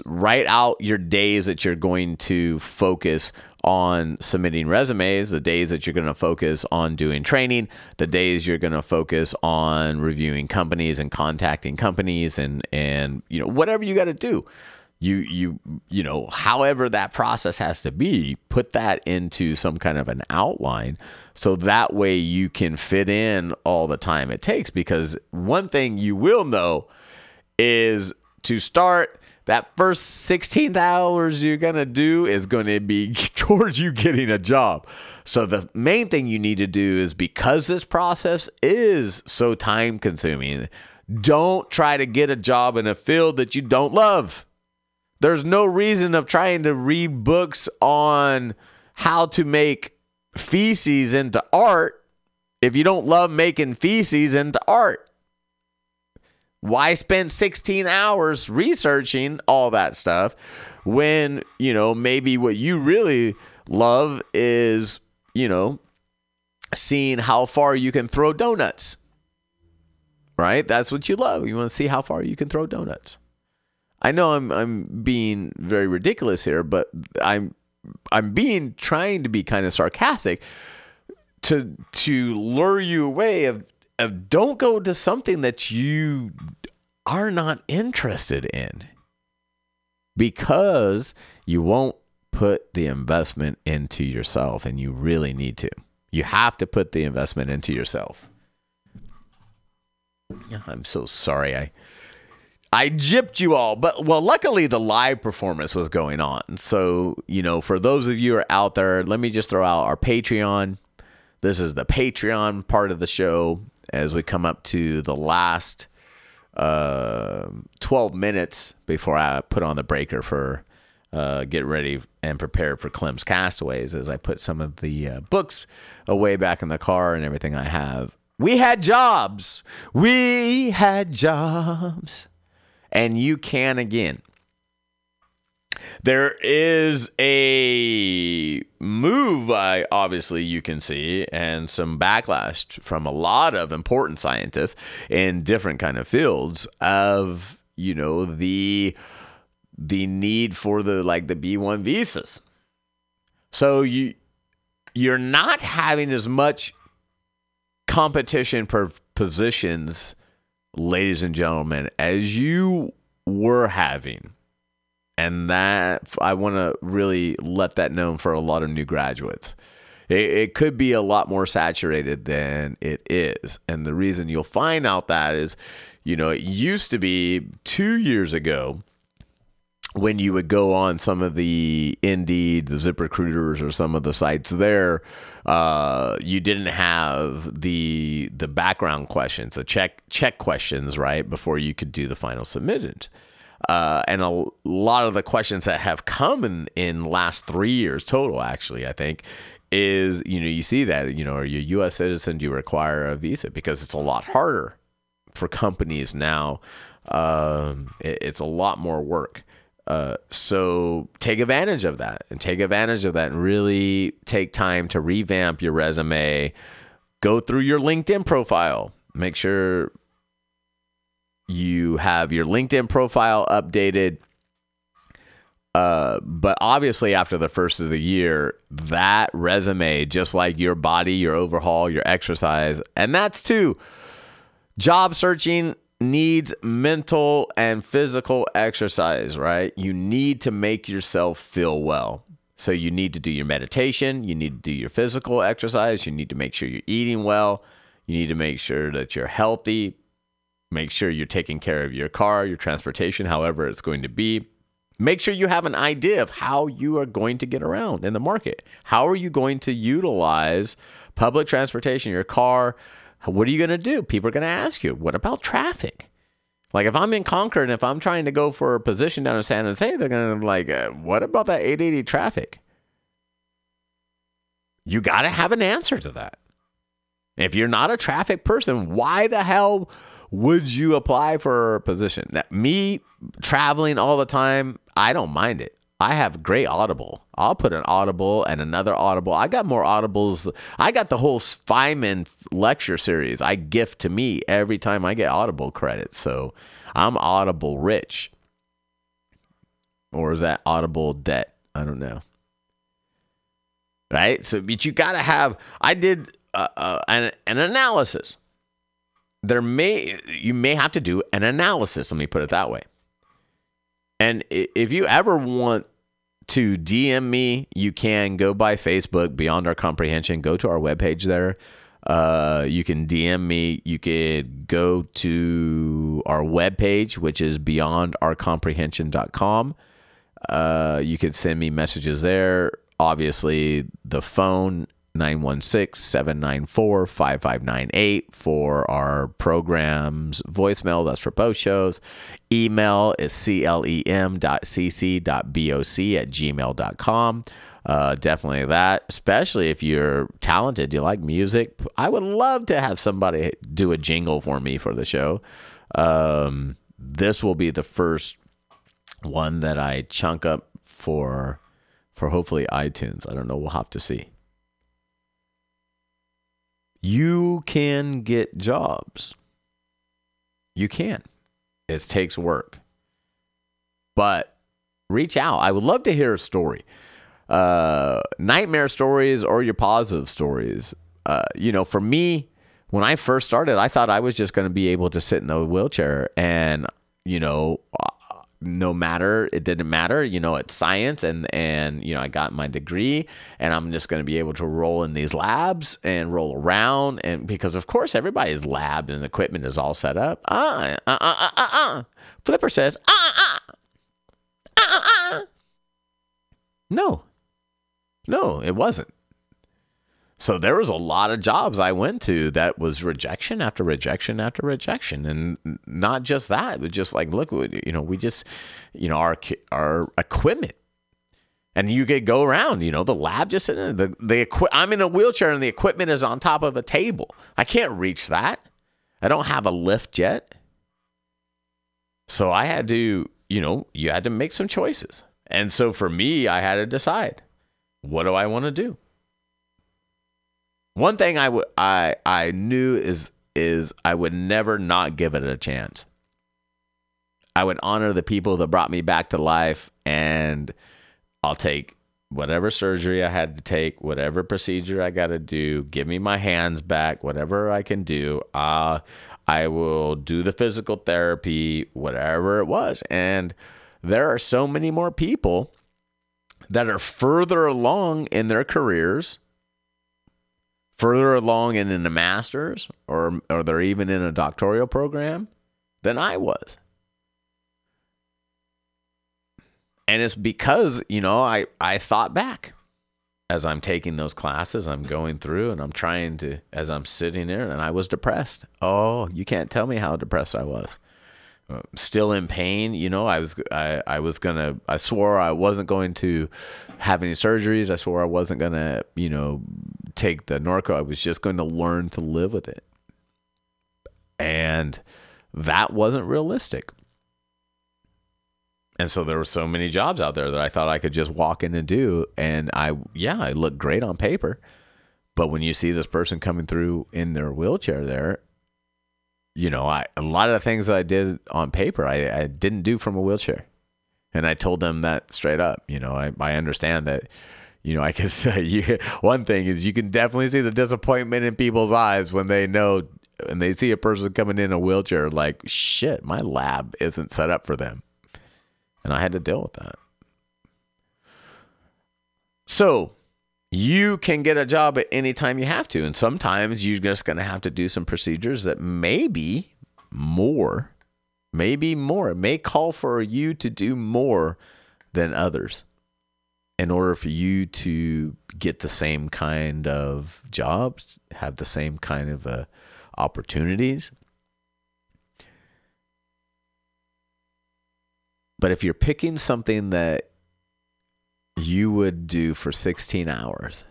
B: write out your days that you're going to focus on submitting resumes, the days that you're going to focus on doing training, the days you're going to focus on reviewing companies and contacting companies and and you know whatever you got to do. You you you know however that process has to be, put that into some kind of an outline so that way you can fit in all the time it takes because one thing you will know is to start that first 16 hours you're going to do is going to be [laughs] towards you getting a job. So the main thing you need to do is because this process is so time consuming, don't try to get a job in a field that you don't love. There's no reason of trying to read books on how to make feces into art if you don't love making feces into art. Why spend 16 hours researching all that stuff when you know maybe what you really love is you know seeing how far you can throw donuts right? That's what you love. You want to see how far you can throw donuts i know i'm i'm being very ridiculous here but i'm i'm being trying to be kind of sarcastic to to lure you away of of don't go to something that you are not interested in because you won't put the investment into yourself and you really need to. You have to put the investment into yourself. I'm so sorry. I I gypped you all, but well, luckily the live performance was going on. So, you know, for those of you who are out there, let me just throw out our Patreon. This is the Patreon part of the show as we come up to the last uh, 12 minutes before I put on the breaker for uh, get ready and prepare for Clem's Castaways as I put some of the uh, books away back in the car and everything I have. We had jobs. We had jobs. And you can again. There is a move, I obviously you can see, and some backlash from a lot of important scientists in different kind of fields of you know the the need for the like the B one visas. So you you're not having as much competition per positions, ladies and gentlemen, as you were having and that I want to really let that known for a lot of new graduates. It, it, could be a lot more saturated than it is, and the reason you'll find out that is, you know, it used to be two years ago when you would go on some of the Indeed, the ZipRecruiters, or some of the sites there, uh, you didn't have the the background questions, the check check questions, right before you could do the final submitted. Uh, and a lot of the questions that have come in in last three years total, actually, I think, is you know you see that you know are you a U.S. citizen? Do you require a visa? Because it's a lot harder for companies now. Um, it- it's a lot more work. Uh, so take advantage of that and take advantage of that and really take time to revamp your resume. Go through your LinkedIn profile. Make sure you have your LinkedIn profile updated. Uh, but obviously, after the first of the year, that resume, just like your body, your overhaul, your exercise, and that's too job searching needs mental and physical exercise, right? You need to make yourself feel well. So you need to do your meditation, you need to do your physical exercise, you need to make sure you're eating well, you need to make sure that you're healthy, make sure you're taking care of your car, your transportation, however it's going to be. Make sure you have an idea of how you are going to get around in the market. How are you going to utilize public transportation, your car? What are you going to do? People are going to ask you, what about traffic? Like if I'm in Concord and if I'm trying to go for a position down in San Jose, they're going to like, uh, what about that 880 traffic? You got to have an answer to that. If you're not a traffic person, why the hell would you apply for a position? That me traveling all the time, I don't mind it. I have great Audible. I'll put an Audible and another Audible. I got more Audibles. I got the whole Feynman lecture series. I gift to me every time I get Audible credit. So I'm Audible rich. Or is that Audible debt? I don't know. Right? So, but you got to have, I did uh, uh, an, an analysis. There may, you may have to do an analysis. Let me put it that way. And if you ever want to DM me, you can go by Facebook, Beyond Our Comprehension. Go to our webpage there. Uh, you can DM me. You could go to our webpage, which is beyondourcomprehension.com. Uh, you could send me messages there. Obviously, the phone 916-794-5598 for our programs voicemail. That's for both shows. Email is clem.cc.boc at gmail.com uh, definitely that especially if you're talented you like music. I would love to have somebody do a jingle for me for the show. Um, this will be the first one that i chunk up for for hopefully itunes. I don't know. We'll have to see you can get jobs. You can. It takes work. But reach out. I would love to hear a story. Uh, nightmare stories or your positive stories. Uh, you know, for me, when I first started, I thought I was just going to be able to sit in a wheelchair and, you know, no matter it didn't matter you know it's science and and you know i got my degree and i'm just going to be able to roll in these labs and roll around and because of course everybody's lab and equipment is all set up. Uh uh uh uh uh, uh. flipper says uh uh. Uh uh uh. No. No it wasn't so there was a lot of jobs I went to that was rejection after rejection after rejection, and not just that, but just like look, you know, we just, you know, our our equipment, and you could go around, you know, the lab just the the equi- I'm in a wheelchair and the equipment is on top of a table. I can't reach that. I don't have a lift yet, so I had to, you know, you had to make some choices, and so for me, I had to decide, what do I want to do. One thing I would I I knew is is I would never not give it a chance. I would honor the people that brought me back to life and I'll take whatever surgery I had to take, whatever procedure I got to do, give me my hands back, whatever I can do. Uh I will do the physical therapy, whatever it was. And there are so many more people that are further along in their careers further along and in a master's or or they're even in a doctoral program than I was. And it's because, you know, I, I thought back as I'm taking those classes, I'm going through and I'm trying to, as I'm sitting there, and I was depressed. Oh, you can't tell me how depressed I was. Still in pain. You know, I was I, I was gonna I swore I wasn't going to have any surgeries. I swore I wasn't gonna you know take the Norco. I was just going to learn to live with it, and that wasn't realistic. And so there were so many jobs out there that I thought I could just walk in and do, and I yeah I look great on paper, but when you see this person coming through in their wheelchair there you know, I a lot of the things I did on paper, I, I didn't do from a wheelchair, and I told them that straight up. You know, I I understand that. You know, I guess uh, [laughs] you, one thing is you can definitely see the disappointment in people's eyes when they know and they see a person coming in a wheelchair. Like, shit, my lab isn't set up for them, and I had to deal with that. So you can get a job at any time you have to. And sometimes you're just going to have to do some procedures that maybe more, maybe more. May call for you to do more than others in order for you to get the same kind of jobs, have the same kind of uh, opportunities. But if you're picking something that you would do for 16 hours.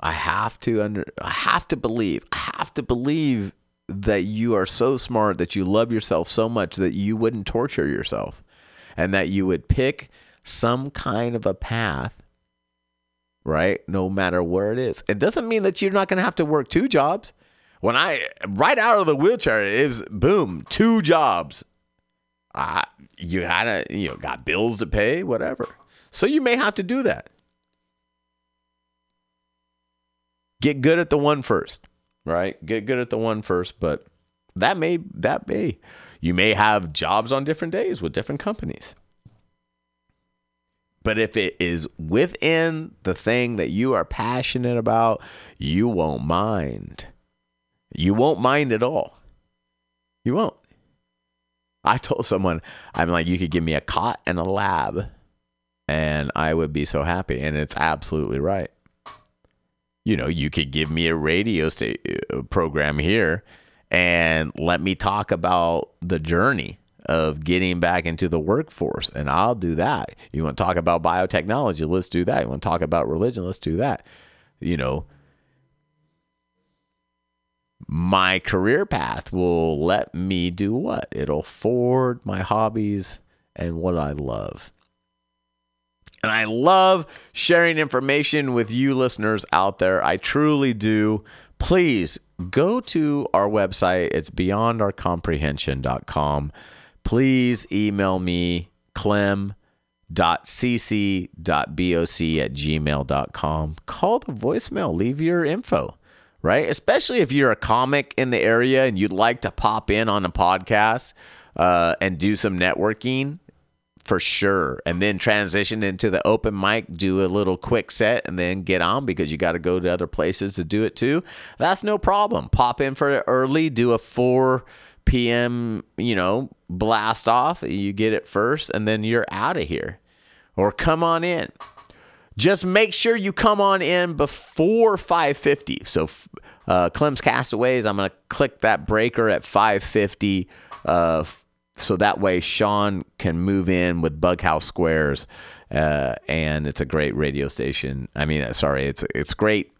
B: I have to under I have to believe. I have to believe that you are so smart that you love yourself so much that you wouldn't torture yourself and that you would pick some kind of a path right no matter where it is. It doesn't mean that you're not going to have to work two jobs. When I right out of the wheelchair was boom, two jobs. Uh, you had to, you know, got bills to pay, whatever. So you may have to do that. Get good at the one first, right? Get good at the one first, but that may that may you may have jobs on different days with different companies. But if it is within the thing that you are passionate about, you won't mind. You won't mind at all. You won't. I told someone, I'm like, you could give me a cot and a lab and I would be so happy. And it's absolutely right. You know, you could give me a radio sta- uh, program here and let me talk about the journey of getting back into the workforce, and I'll do that. You want to talk about biotechnology? Let's do that. You want to talk about religion? Let's do that. You know, my career path will let me do what? It'll forward my hobbies and what I love. And I love sharing information with you listeners out there. I truly do. Please go to our website. It's beyondourcomprehension.com. Please email me, clem.cc.boc at gmail.com. Call the voicemail, leave your info, right? Especially if you're a comic in the area and you'd like to pop in on a podcast uh, and do some networking for sure. And then transition into the open mic, do a little quick set, and then get on because you got to go to other places to do it too. That's no problem. Pop in for early, do a 4 p.m., you know, blast off. You get it first, and then you're out of here. Or come on in. Just make sure you come on in before 550. So, uh, Clem's Castaways, I'm going to click that breaker at 550. Uh, so that way Sean can move in with Bughouse Squares, uh, and it's a great radio station. I mean, uh, sorry, it's it's great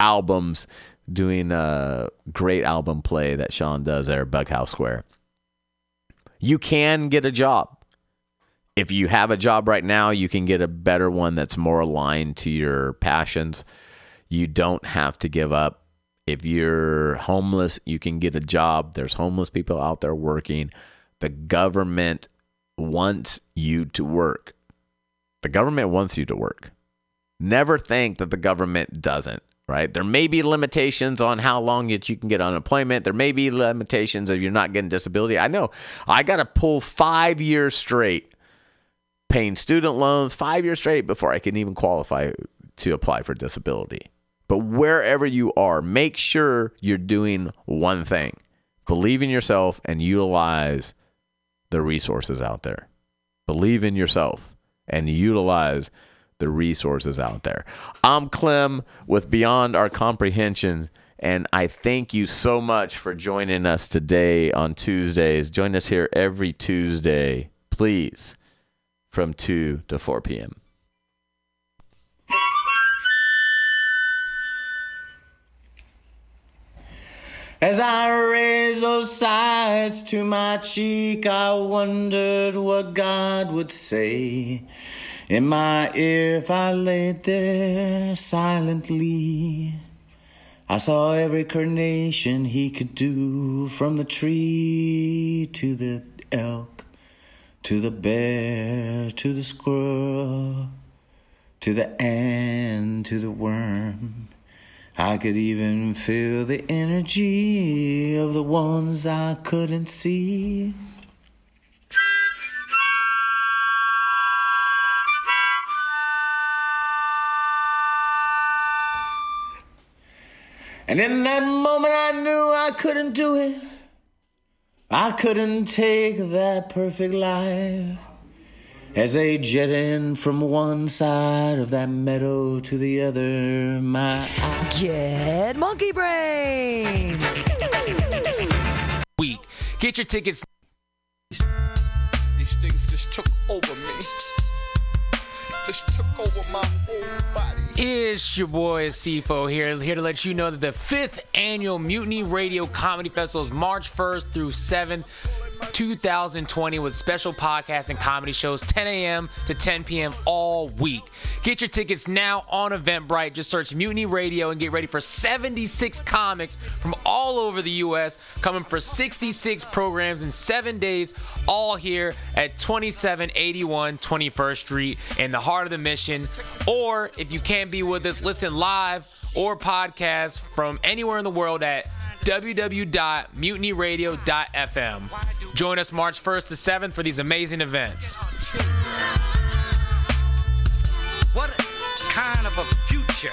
B: albums doing a great album play that Sean does there Bughouse Square. You can get a job. If you have a job right now, you can get a better one that's more aligned to your passions. You don't have to give up. If you're homeless, you can get a job. There's homeless people out there working the government wants you to work. The government wants you to work. Never think that the government doesn't, right? There may be limitations on how long you can get unemployment. There may be limitations if you're not getting disability. I know I got to pull five years straight paying student loans, five years straight before I can even qualify to apply for disability. But wherever you are, make sure you're doing one thing believe in yourself and utilize the resources out there. Believe in yourself and utilize the resources out there. I'm Clem with Beyond Our Comprehension,
D: And I thank you so much for joining us today on Tuesdays. Join us here every Tuesday, please, from 2 to 4 p.m.
B: As I raised those sights to my cheek, I wondered what God would say in my ear if I laid there silently. I saw every carnation he could do from the tree to the elk, to the bear, to the squirrel, to the ant, to the worm. I could even feel the energy of the ones I couldn't see. And in that moment, I knew I couldn't do it. I couldn't take that perfect life. As they jet in from one side of that meadow to the other, my eyes.
A: Get monkey brains.
E: week. Get your tickets
F: These things just took over me. Just took over my whole body.
E: It's your boy CFO here, here to let you know that the fifth annual Mutiny Radio Comedy Festival is March 1st through 7th. 2020 with special podcasts and comedy shows 10 a.m. to 10 p.m. all week. Get your tickets now on Eventbrite. Just search Mutiny Radio and get ready for 76 comics from all over the U.S. coming for 66 programs in seven days, all here at 2781 21st Street in the heart of the mission. Or if you can't be with us, listen live or podcast from anywhere in the world at www.mutinyradio.fm. Join us March 1st to 7th for these amazing events.
C: What kind of a future?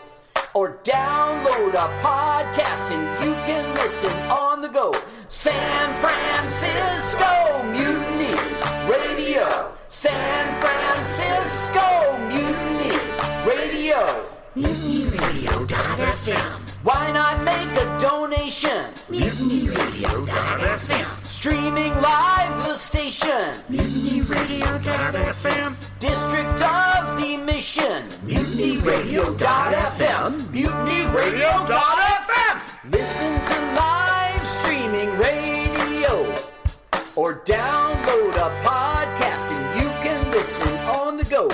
G: or download a podcast and you can listen on the go. San Francisco Mutiny Radio. San Francisco Mutiny Radio. MutinyRadio.fm. Why not make a donation? MutinyRadio.fm. Streaming live station. MutinyRadio.fm. District of the Mission. MutinyRadio.fm. MutinyRadio.fm. Listen to live streaming radio or download a podcast and you can listen on the go.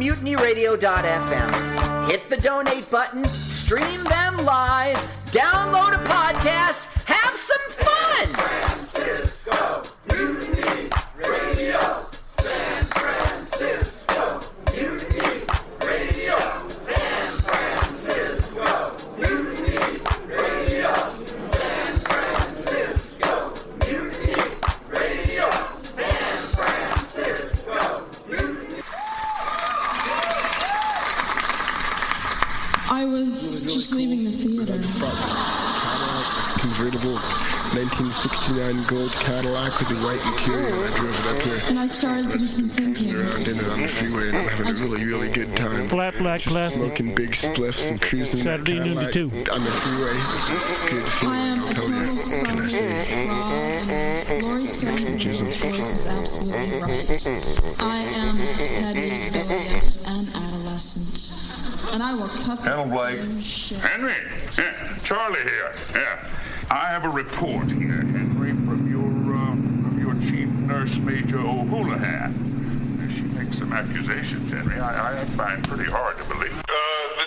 G: mutinyradio.fm? Hit the donate button, stream them live, download a podcast, have some fun.
H: I leaving the theater.
I: convertible 1969 gold Cadillac with the white interior. I drove it up here
H: And I started to do some thinking.
I: around in it on the freeway and I'm having a really, really good time.
J: Flat black classic.
I: Smoking big spliffs and cruising in
J: Saturday noon to two.
I: on the freeway. Good
H: I am a
I: feeling,
H: total
I: I'll tell
H: phony
I: you.
H: fraud. Laurie Strode, voice is absolutely absolutely right. I am petty, rebellious, and I will cut the
J: Colonel Blake.
H: shit.
J: Henry, yeah, Charlie here. Yeah, I have a report here, Henry, from your uh, from your chief nurse, Major O'Houlihan. She makes some accusations, Henry. I, I find pretty hard to believe. Uh, the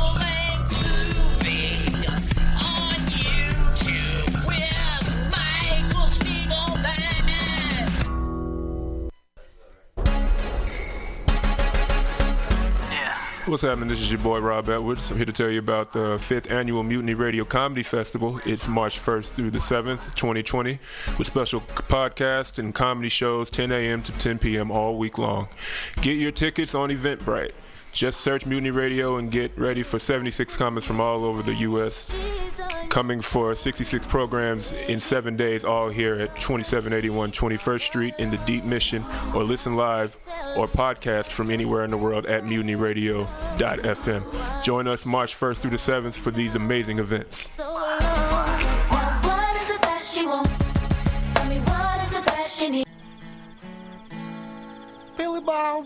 K: What's happening? This is your boy Rob Edwards. I'm here to tell you about the fifth annual Mutiny Radio Comedy Festival. It's March 1st through the 7th, 2020, with special podcasts and comedy shows 10 a.m. to 10 p.m. all week long. Get your tickets on Eventbrite. Just search Mutiny Radio and get ready for 76 comments from all over the U.S. Coming for 66 programs in seven days, all here at 2781 21st Street in the Deep Mission, or listen live or podcast from anywhere in the world at mutinyradio.fm. Join us March 1st through the 7th for these amazing events.
L: Billy Bob,